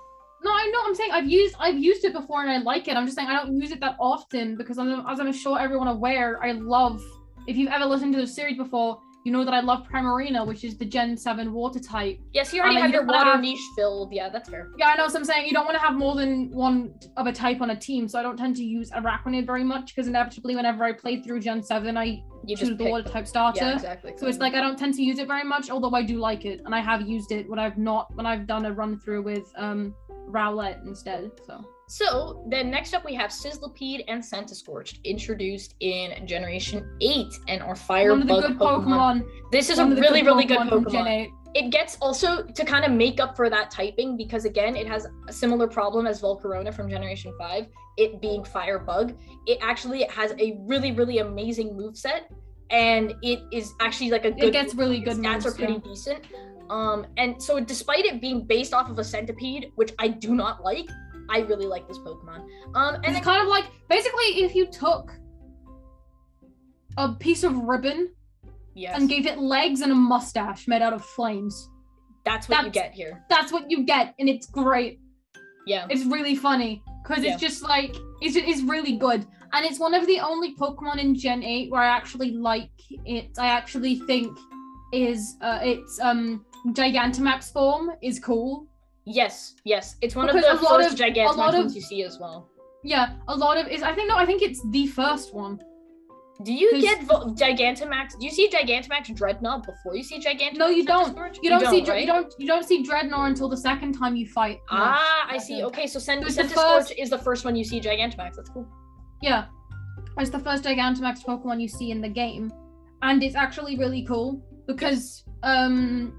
No, I know. I'm saying I've used I've used it before and I like it. I'm just saying I don't use it that often because I'm, as I'm sure everyone aware, I love. If you've ever listened to the series before, you know that I love Primarina, which is the Gen Seven Water type. Yes, you already Um, have you your water have- niche filled. Yeah, that's fair. Yeah, I know. So I'm saying you don't want to have more than one of a type on a team. So I don't tend to use Araquanid very much because inevitably, whenever I play through Gen Seven, I You choose just the water type starter. Yeah, exactly. So it's like I don't tend to use it very much, although I do like it, and I have used it when I've not when I've done a run through with um Rowlet instead. So So then next up we have Sizzlipede and Scorched introduced in Generation 8 and are fire one of the good Pokemon. Pokemon. This is a one the really, really good from Gen Pokemon. 8. It gets also to kind of make up for that typing because again, it has a similar problem as Volcarona from Generation 5, it being fire bug. It actually has a really, really amazing move set, and it is actually like a good It gets really good stats moves. are pretty yeah. decent. Um, and so despite it being based off of a centipede, which I do not like, I really like this Pokemon. Um, and It's kind of like basically if you took a piece of ribbon yes, and gave it legs and a mustache made out of flames. that's what you get here. That's what you get, and it's great. Yeah, It's really funny because Yeah. it's just like it's it's really good, and it's one of the only Pokemon in Gen Eight where I actually like it. I actually think is uh its um Gigantamax form is cool. yes, yes. It's one Because of the lot first of- Gigantamax of- you see as well. Yeah, a lot of is I think no, I think it's the first one. Do you get Vo- Gigantamax? Do you see Gigantamax Drednaw before you see Gigantamax? No, you don't. Scourge? You don't, see right? you don't you don't see Drednaw until the second time you fight. Ah, I see. Okay, so It's the first- is the first one you see Gigantamax. That's cool. Yeah. It's the first Gigantamax Pokemon you see in the game. And it's actually really cool because um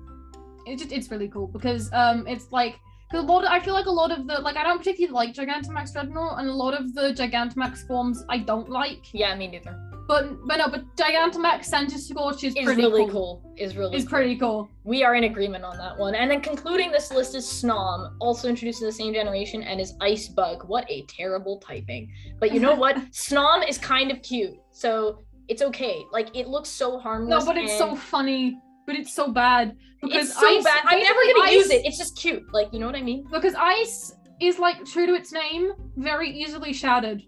it's just, it's really cool because um it's like because a lot of, I feel like a lot of the like I don't particularly like Gigantamax Drednaw and a lot of the Gigantamax forms I don't like. Yeah, me neither. But but no, but Gigantamax Centiskorch is Is pretty really cool. cool. Is really Is cool. pretty cool. We are in agreement on that one. And then concluding this list is Snom, also introduced in the same generation, and is Ice Bug. What a terrible typing. But you know what? Snom is kind of cute, so it's okay. Like it looks so harmless. No, but it's so funny. But it's so bad because it's so ice, bad. I'm never gonna use it. It's just cute. Like you know what I mean? because ice is like true to its name, very easily shattered.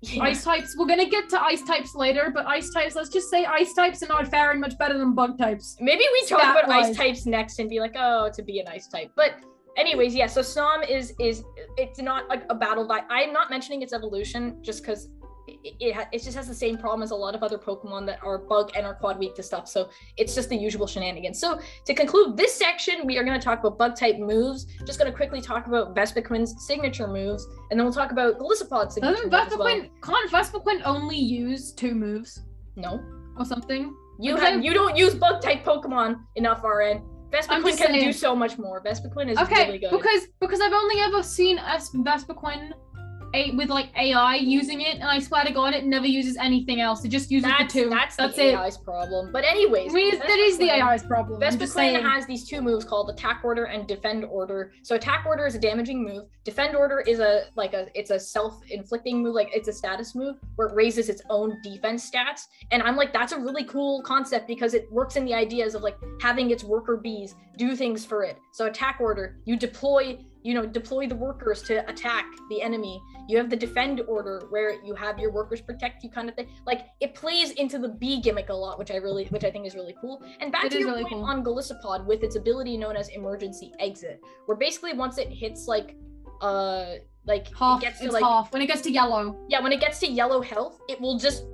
Yeah. Ice types. We're gonna get to ice types later, but ice types. Let's just say ice types are not faring much better than bug types. Maybe we talk about ice types next and be like, oh, to be an ice type. But anyways, yeah. So Snom is is it's not like a battle die. I'm not mentioning its evolution just because it it, ha- it just has the same problem as a lot of other Pokemon that are bug and are quad weak to stuff. So it's just the usual shenanigans. So to conclude this section, we are going to talk about bug type moves. Just going to quickly talk about Vespiquen's signature moves, and then we'll talk about Golisopod's signature Doesn't moves as well. Vespiquen can't Vespiquen only use two moves No, or something? you have you don't use bug type Pokemon enough, RN. Vespiquen can do so much more. Vespiquen is Okay, really good. because because I've only ever seen Vespiquen a with like AI using it, and I swear to God, it never uses anything else. It just uses that's, the two. that's That's the it. AI's problem. But anyways, mean, that is the AI's problem. Vespiquen saying. has these two moves called Attack Order and Defend Order. So Attack Order is a damaging move. Defend Order is a like a it's a self-inflicting move, like it's a status move where it raises its own defense stats. And I'm like, that's a really cool concept because it works in the ideas of like having its worker bees do things for it. So Attack Order, you deploy you know deploy the workers to attack the enemy you have the defend order where you have your workers protect you kind of thing like it plays into the b gimmick a lot which i really which i think is really cool and back It to your really point cool. on Golisopod with its ability known as emergency exit where basically once it hits like uh like half. it gets to it's like half. When it gets to yellow, yeah when it gets to yellow health it will just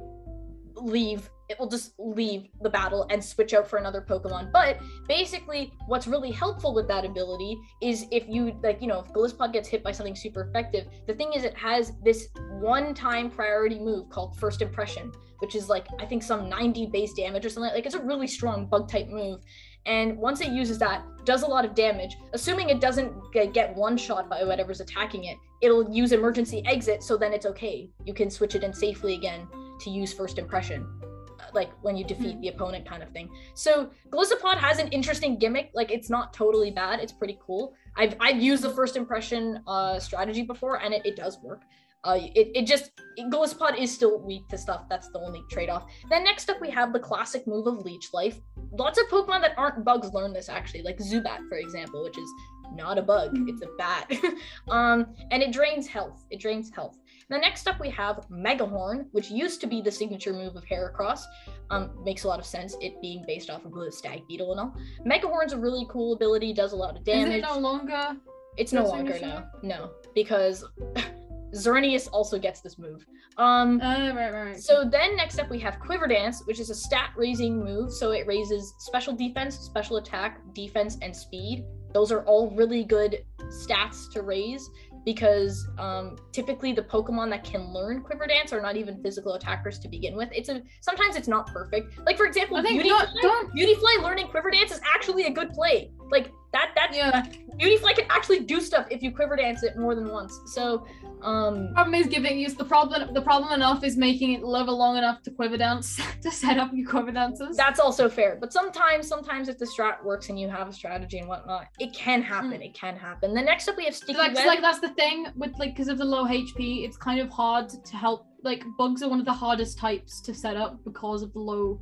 leave it will just leave the battle and switch out for another pokemon. But basically what's really helpful with that ability is if you like you know if Golisopod gets hit by something super effective the thing is it has this one time priority move called first impression which is like i think some 90 base damage or something. Like it's a really strong bug type move. And once it uses that does a lot of damage. Assuming it doesn't get, one shot by whatever's attacking it it'll use emergency exit so then it's okay. You can switch it in safely again to use first impression like when you defeat Hmm. the opponent kind of thing so Golisopod has an interesting gimmick like it's not totally bad it's pretty cool i've i've used the first impression uh strategy before and it, it does work uh, it, it just it, Golisopod is still weak to stuff. That's the only trade-off. Then next up we have the classic move of Leech Life. Lots of Pokemon that aren't bugs learn this actually, like Zubat for example, which is not a bug, Mhm. it's a bat. um, and it drains health. It drains health. Then next up we have Megahorn, which used to be the signature move of Heracross. Um, makes a lot of sense, it being based off of the Stag Beetle and all. Megahorn's a really cool ability, does a lot of damage. is it no longer? It's no longer no, no, because Xerneas also gets this move. Um, Uh, right, right. so then next up we have Quiver Dance, which is a stat raising move. So it raises special defense, special attack, defense, and speed. Those are all really good stats to raise because um, typically the Pokemon that can learn Quiver Dance are not even physical attackers to begin with. It's a sometimes it's not perfect. Like for example, Beauty not, Fly, don't. Beautifly learning Quiver Dance is actually a good play. Like that that Yeah. Beautifly can actually do stuff if you quiver dance it more than once. So, um, Problem is giving you the problem. The problem enough is making it level long enough to quiver dance to set up your quiver dances. that's also fair. But sometimes, sometimes if the strat works and you have a strategy and whatnot, it can happen. Mm. It can happen. The next up we have Sticky like, Web. like that's the thing with like because of the low HP, it's kind of hard to help. Like bugs are one of the hardest types to set up because of the low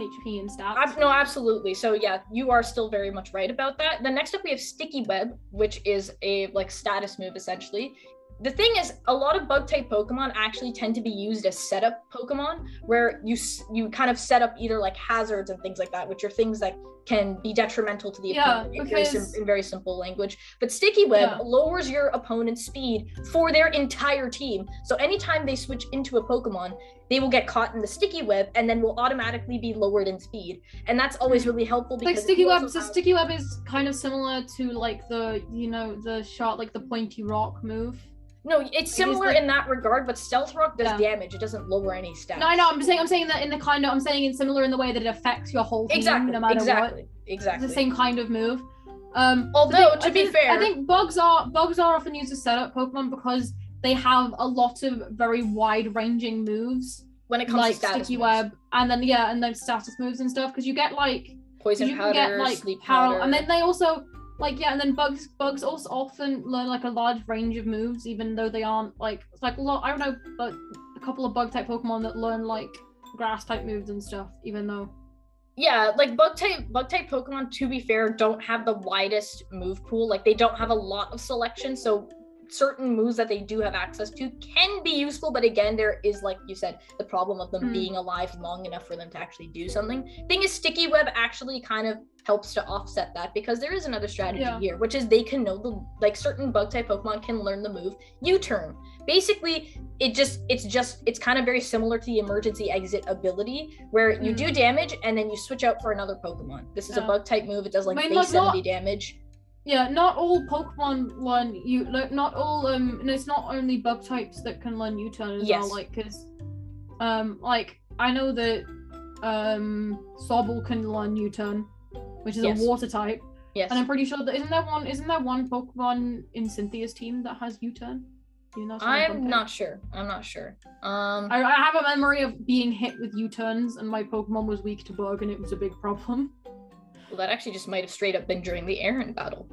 HP and stats. No, absolutely. So yeah, you are still very much right about that. The next up we have Sticky Web, which is a like status move essentially. The thing is, a lot of bug type Pokemon actually tend to be used as setup Pokemon, where you you kind of set up either like hazards and things like that, which are things that can be detrimental to the Yeah, opponent in, very in very simple language. But Sticky Web Yeah. lowers your opponent's speed for their entire team. So anytime they switch into a Pokemon, they will get caught in the Sticky Web and then will automatically be lowered in speed. And that's always hmm. really helpful because like sticky web so sticky web is kind of similar to like the you know the shot like the pointy rock move No, it's similar like- in that regard, but Stealth Rock does Yeah. damage. It doesn't lower any stats. no know i'm saying i'm saying that in the kind of i'm saying in similar in the way that it affects your whole team Exactly. no matter exactly. what Exactly. it's the same kind of move um Although, to I be think- fair- i think bugs are bugs are often used as setup pokemon because they have a lot of very wide ranging moves when it comes like to status sticky moves. web and then yeah and then status moves and stuff because you get like poison you powder, can get like sleep power, powder, and then they also like yeah, and then bugs bugs also often learn like a large range of moves, even though they aren't like it's like a lot. I don't know, but a couple of bug type Pokemon that learn like grass type moves and stuff, even though yeah, like bug type bug type Pokemon. To be fair, don't have the widest move pool. Like they don't have a lot of selection, so certain moves that they do have access to can be useful. But again, there is like you said, the problem of them Hmm. being alive long enough for them to actually do something. Thing is, Sticky Web actually kind of helps to offset that because there is another strategy Yeah. here, which is they can know the like certain bug type Pokemon can learn the move U-turn. Basically, it just it's just it's kind of very similar to the emergency exit ability where you Hmm. do damage and then you switch out for another Pokemon. This is a bug type move. It does like base like, not- 70 damage. Yeah, not all Pokemon learn you. Like, not all um. No, it's not only bug types that can learn U-turn as Yes. well. Like, cause um, like I know that um, Sobble can learn U-turn, which is Yes. a water type. Yes. And I'm pretty sure that isn't there one isn't there one Pokemon in Cynthia's team that has U-turn? You know? I'm not sure. I'm not sure. Um I, I have a memory of being hit with U-turns and my Pokemon was weak to bug and it was a big problem. Well, that actually just might have straight up been during the Aaron battle.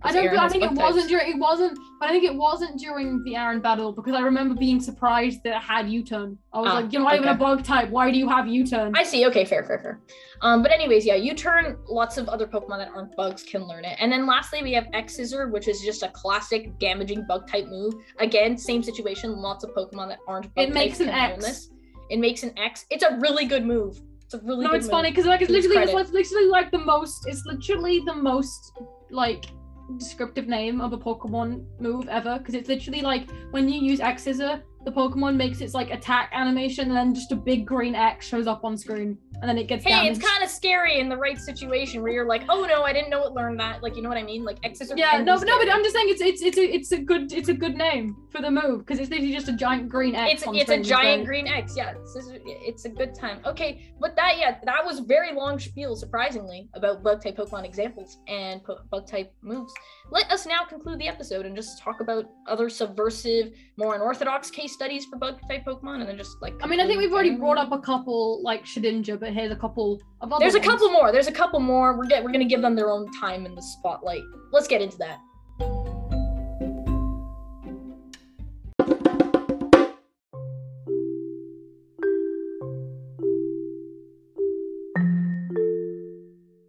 I don't. Aaron I think it wasn't types. during. It wasn't. But I think it wasn't during the Aaron battle because I remember being surprised that it had U-turn. I was Ah, like, you're not even a bug type. Why do you have U-turn? I see. Okay, fair, fair, fair. Um, but anyways, yeah, U-turn lots of other Pokemon that aren't bugs can learn it. And then lastly, we have X Scissor, which is just a classic damaging bug type move. Again, same situation. Lots of Pokemon that aren't bug It makes an X. It makes an X. It's a really good move. It's a really no, good it's move. funny because like it's literally it's credit. literally like the most. It's literally the most like descriptive name of a Pokemon move ever because it's literally like when you use X Scissor, the Pokemon makes its like attack animation and then just a big green X shows up on screen and then it gets Hey, damaged. it's kind of scary in the right situation where you're like, oh no, I didn't know it learned that. Like, you know what I mean? Like X Scissor. yeah, no, but no, but. I'm just saying it's it's it's a it's a good it's a good name for the move because it's literally just a giant green X. it's it's a giant green X. Yeah, it's, it's- it's a good time. Okay, but that yeah, that was very long spiel, surprisingly, about bug type Pokemon examples and po- bug type moves. Let us now conclude the episode and just talk about other subversive, more unorthodox case studies for bug type Pokemon, and then just like. I mean, I think we've already brought up a couple like Shedinja, but here's a couple of other. There's a couple more. There's a couple more. We're get we're gonna give them their own time in the spotlight. Let's get into that.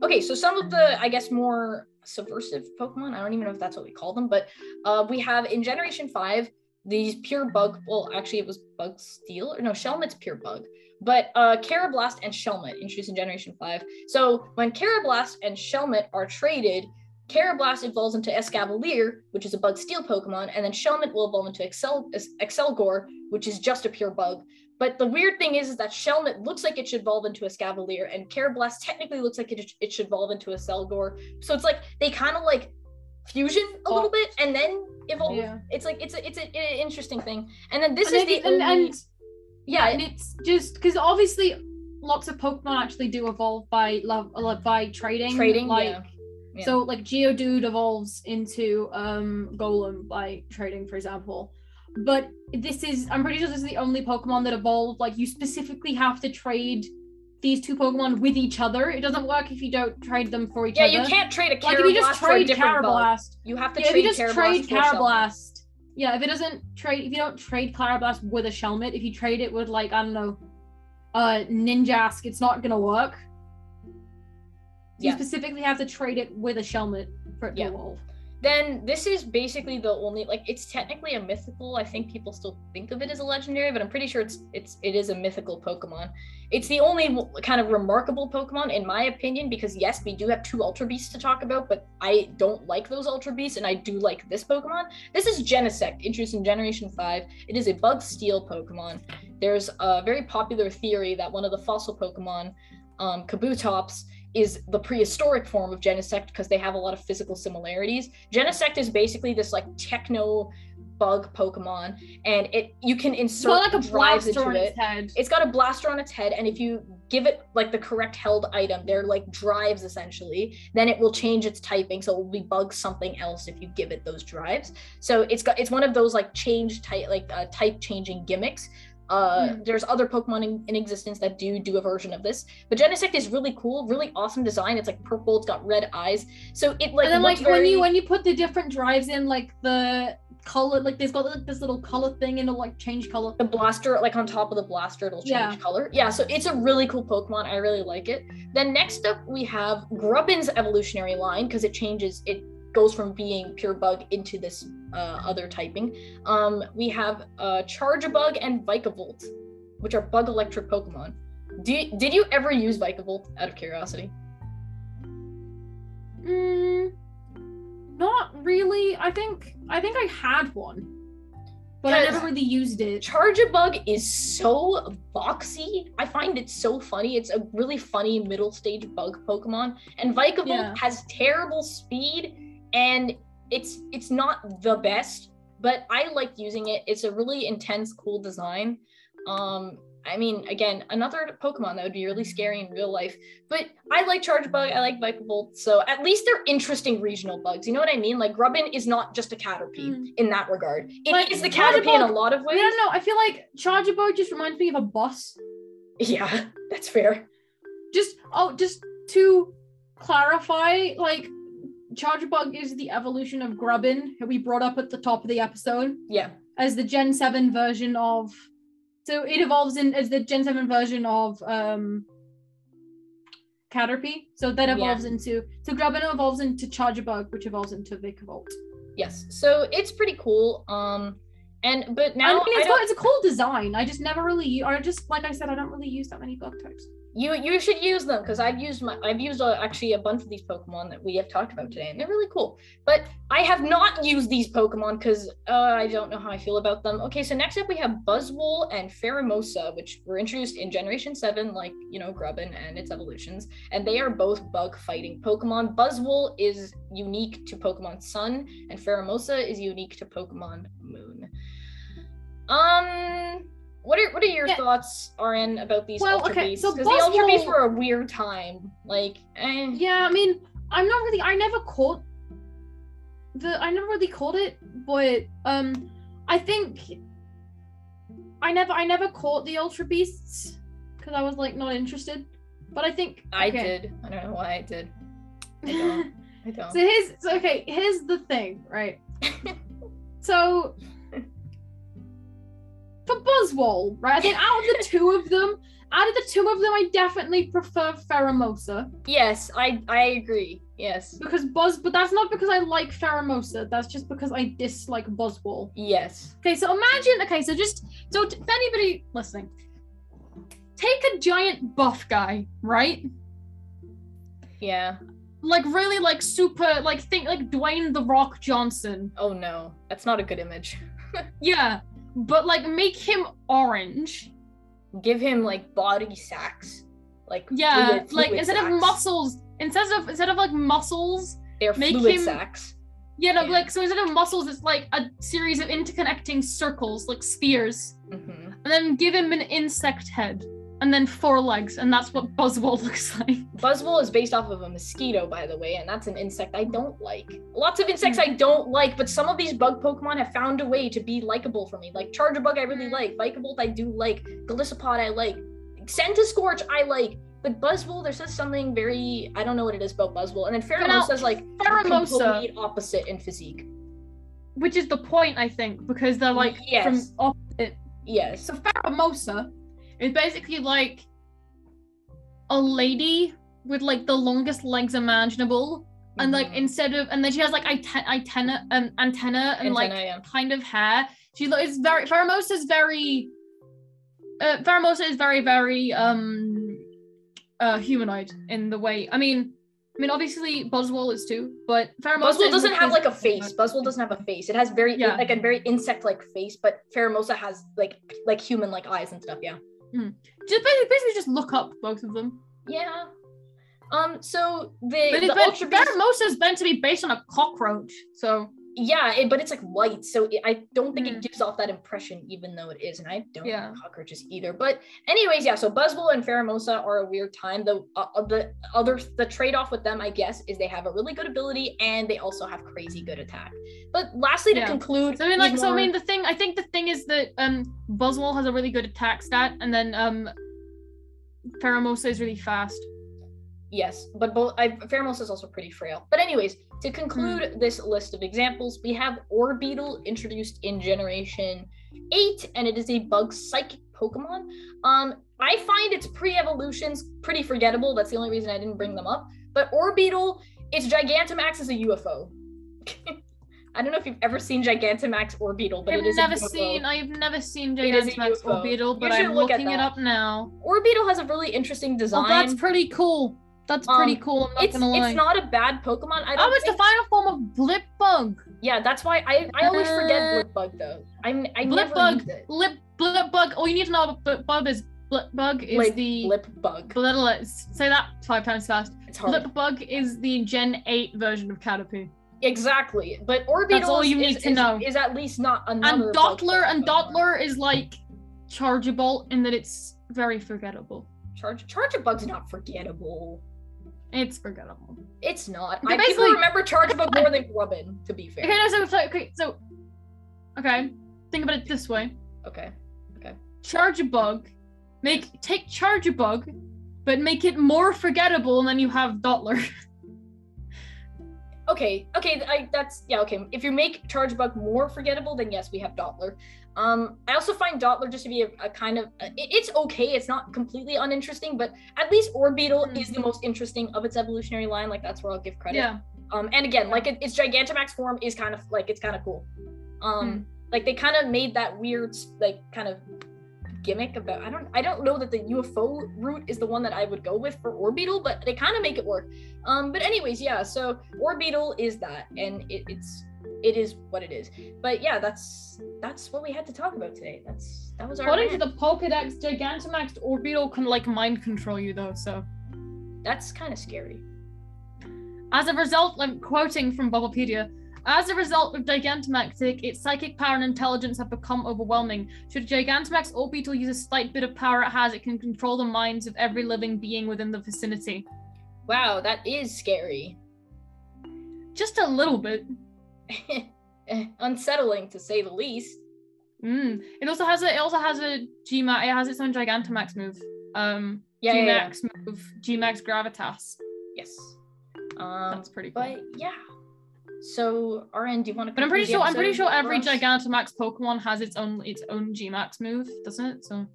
Okay, so some of the, I guess, more subversive Pokemon. I don't even know if that's what we call them, but uh, we have in Generation Five these pure bug. Well, actually, it was Bug Steel or no, Shelmet's pure bug. But uh, Karrablast and Shelmet introduced in Generation 5. So when Karrablast and Shelmet are traded, Karrablast evolves into Escavalier, which is a bug steel Pokemon, and then Shelmet will evolve into Excel Accelgor, which is just a pure bug. But the weird thing is, is that Shelmet looks like it should evolve into Escavalier, and Karrablast technically looks like it, it should evolve into Accelgor. So it's like they kind of like fusion a little bit and then evolve. Yeah. It's like it's a it's a, an interesting thing. And then this And is the and, only and yeah, and it's just because obviously lots of Pokemon actually do evolve by love by trading. trading. like yeah. yeah. so like Geodude evolves into um Golem by trading, for example. But this is I'm pretty sure this is the only Pokemon that evolved. Like you specifically have to trade these two Pokemon with each other. It doesn't work if you don't trade them for each Yeah, other. Yeah, you can't trade a Karrablast like if you just trade. Karrablast. You have to Yeah, if trade you just Karrablast trade. Karrablast. Yeah, if it doesn't trade, if you don't trade Karrablast with a Shelmet, if you trade it with like I don't know, uh, Ninjask, it's not gonna work. You Yeah. specifically have to trade it with a Shelmet for it Yeah. to evolve. Then this is basically the only like it's technically a mythical. I think people still think of it as a legendary, but I'm pretty sure it's it's it is a mythical Pokemon. It's the only kind of remarkable Pokemon in my opinion because yes, we do have two Ultra Beasts to talk about, but I don't like those Ultra Beasts and I do like this Pokemon. This is Genesect, introduced in Generation 5. It is a Bug Steel Pokemon. There's a very popular theory that one of the fossil Pokemon, um, Kabutops, is the prehistoric form of Genesect because they have a lot of physical similarities. Genesect is basically this like techno bug Pokemon, and it you can insert got like a drives blaster into on it. its head. It's got a blaster on its head, and if you give it like the correct held item, they're like drives essentially, then it will change its typing. So it will be bug something else if you give it those drives. So it's got it's one of those like change type like uh, type changing gimmicks. Uh, Hmm. There's other Pokemon in, in existence that do do a version of this, but Genesect is really cool, really awesome design. It's like purple, it's got red eyes, so it like and then like when you when you put the different drives in, like the color, like there's got like this little color thing, and it'll like change color. the blaster like on top of the blaster it'll change Yeah. color yeah so it's a really cool pokemon i really like it then next up we have grubbin's evolutionary line because it changes it goes from being pure bug into this uh, other typing um we have uh charjabug and vikavolt which are bug electric pokemon do you, did you ever use vikavolt out of curiosity Mm, not really. I think I think I had one, but I never really used it. Charjabug is so boxy. I find it so funny. It's a really funny middle stage bug Pokemon. And Vikavolt Yeah. has terrible speed and it's it's not the best, but I like using it. It's a really intense, cool design. Um I mean, again, another Pokemon that would be really scary in real life. But I like Charjabug I like Vikavolt, so at least they're interesting regional bugs. You know what I mean? Like Grubbin is not just a Caterpie Mm. in that regard. It is Like, the Caterpie in a lot of ways I don't know. I feel like Charjabug just reminds me of a bus. Yeah, that's fair. Just oh, just to clarify, like Charjabug is the evolution of Grubbin, who we brought up at the top of the episode. Yeah. as the Gen 7 version of so it evolves in as the Gen 7 version of um Caterpie. So that Yeah. evolves into so Grubbin evolves into Charjabug, which evolves into Vikavolt. Yes. So it's pretty cool. Um and but now I mean it's, don't- got, it's a cool design. I just never really I just like I said, I don't really use that many bug types. You you should use them because I've used my I've used uh, actually a bunch of these Pokemon that we have talked about today, and they're really cool. But I have not used these Pokemon because uh, I don't know how I feel about them. Okay, so next up we have Buzzwole and Pheromosa, which were introduced in Generation Seven, like you know Grubbin and its evolutions, and they are both bug fighting Pokemon. Buzzwole is unique to Pokemon Sun, and Pheromosa is unique to Pokemon Moon. Um. What are what are your Yeah. thoughts, RN, about these Well, Ultra okay, Beasts? so Because the Ultra Beasts were a weird time. Like, eh. Yeah, I mean, I'm not really I never caught the I never really caught it, but um I think I never I never caught the Ultra Beasts because I was like not interested. But I think I okay. did. I don't know why I did. I don't. I don't. So here's so okay, here's the thing, right? so for Buzzwole, right? I think out of the two of them, out of the two of them, I definitely prefer Pheromosa yes, I I agree. Yes. because Buzz, but that's not because I like Pheromosa. That's just because I dislike Buzzwole. Yes. Okay, so imagine. Okay, so just so t- if anybody listening, take a giant buff guy, right? Yeah. Like really, like super, like think like Dwayne the Rock Johnson. Oh no, that's not a good image. Yeah, but like make him orange. Give him like body sacks. Like Yeah, fluid- like fluid instead of muscles, instead of instead of like muscles, they're make fluid him- sacks. yeah, no, Yeah. like so instead of muscles, it's like a series of interconnecting circles, like spheres, hmm and then give him an insect head, and then four legs, and that's what Buzzwole looks like. Buzzwole is based off of a mosquito, by the way, and that's an insect I don't like. Lots of insects Hmm. I don't like, but some of these bug Pokemon have found a way to be likable for me. Like Charjabug, I really like. Vikavolt, I do like. Golisopod, I like. Scorch, I like. But Buzzwole, there's just something very I don't know what it is about Buzzwole. And then Pheromosa is like Pheromosa, opposite in physique. which is the point, I think, because they're like Yes. from opposite. Yes. So Pheromosa is basically like a lady with like the longest legs imaginable, and like Mhm. instead of and then she has like antenna antenna um, antenna and like yeah. kind of hair. She is very Pheromosa is very uh is very very um uh humanoid in the way I mean I mean obviously Buzzwole is too, but Buzzwole is doesn't have like a face. Buzzwole doesn't have a face. It has very Yeah. like a very insect-like face, but Pheromosa has like like human-like eyes and stuff. Yeah. Just basically, basically just look up both of them. Yeah. Um. So the But, the Ultra Beast- Pheromosa is meant to be based on a cockroach, so yeah, it, but it's like white, so it, I don't think Mm. it gives off that impression, even though it is, and I don't Yeah. like cockroaches either. But anyways, yeah. So Buzzwole and Pheromosa are a weird time. The uh, uh, the other the trade off with them, I guess, is they have a really good ability and they also have crazy good attack. But lastly, to Yeah. conclude, So I mean, like, so I mean, the thing I think the thing is that um, has a really good attack stat, and then um, is really fast. Yes, but both I, Pheromosa is also pretty frail. But anyways, to conclude Hmm. this list of examples, we have Orbeetle introduced in Generation Eight, and it is a bug psychic Pokemon. Um, I find its pre-evolutions pretty forgettable. That's the only reason I didn't bring them up. But Orbeetle, its Gigantamax is a UFO. I don't know if you've ever seen Gigantamax Orbeetle, but I've it is never a UFO. seen I've never seen It is a Gigantamax Orbeetle, but I'm look looking it up now. Orbeetle has a really interesting design. Oh, that's pretty cool. That's pretty Um, cool. I'm not it's it's not a bad Pokemon. I don't oh, it's the final form of Blipbug. Yeah, that's why I, I always forget Uh, Blipbug though. I'm I Blipbug. Blip Blipbug. All you need to know about Blipbug is Blipbug is Blip, the Blipbug. Blip- let's say that five times fast. It's hard. Blipbug is the Gen 8 version of Caterpie. Exactly. But Orbeetle That's all is, you is, need to know. is at least not And another bug Dottler and. Dottler is like Charjabug in that it's very forgettable. Charge Charjabug's not forgettable. It's forgettable. It's not. Okay, I, people remember Charjabug more than Grubbin, to be fair. Okay, no, so, so okay, so okay. Think about it this way: Okay. Okay. Charjabug, make take Charjabug, but make it more forgettable, and then you have Dottler. Okay, okay, I that's yeah, okay. If you make charge Charjabug more forgettable, then yes, we have Dottler. Um, I also find Dottler just to be a, a kind of it- it's okay. It's not completely uninteresting, but at least Orbeetle Hmm. is the most interesting of its evolutionary line. Like that's where I'll give credit. yeah, Um, and again, like it, its Gigantamax form is kind of like it's kind of cool. Um, like they kind of made that weird like kind of gimmick about I don't I don't know that the UFO route is the one that I would go with for Orbeetle, but they kind of make it work. Um, but anyways, yeah. So Orbeetle is that, and it, it's it is what it is. But yeah, that's that's what we had to talk about today. That's that was our. according to rant. the Pokedex, Gigantamax Orbeetle can like mind control you though. So That's kind of scary. as a result, I'm quoting from Bulbapedia. As a result of Gigantamax, its psychic power and intelligence have become overwhelming. Should Gigantamax Orbeetle use a slight bit of power it has, it can control the minds of every living being within the vicinity. Wow, that is scary. Just a little bit. Unsettling to say the least. Mm. It also has a. It also has a Gmax. It has its own Gigantamax move. Um, Yeah, yeah, yeah. Gmax move. Gmax Gravitas. Yes. Um, That's pretty cool. but yeah. So, RN, do you want to? But I'm pretty sure. I'm pretty sure every. Gigantamax Pokemon has its own its own Gmax move, doesn't it? So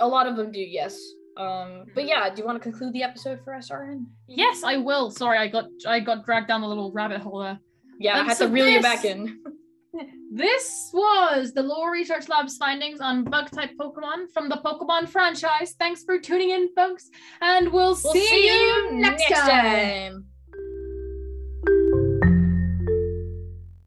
A lot of them do, yes. Um, but yeah, do you want to conclude the episode for us, RN? yes, I will. Sorry, I got I got dragged down a little rabbit hole there. Yeah, I Um, had so to reel you back in. This was the Lore Research Lab's findings on bug type Pokemon from the Pokemon franchise. Thanks for tuning in, folks, and we'll, We'll see, you next time. time.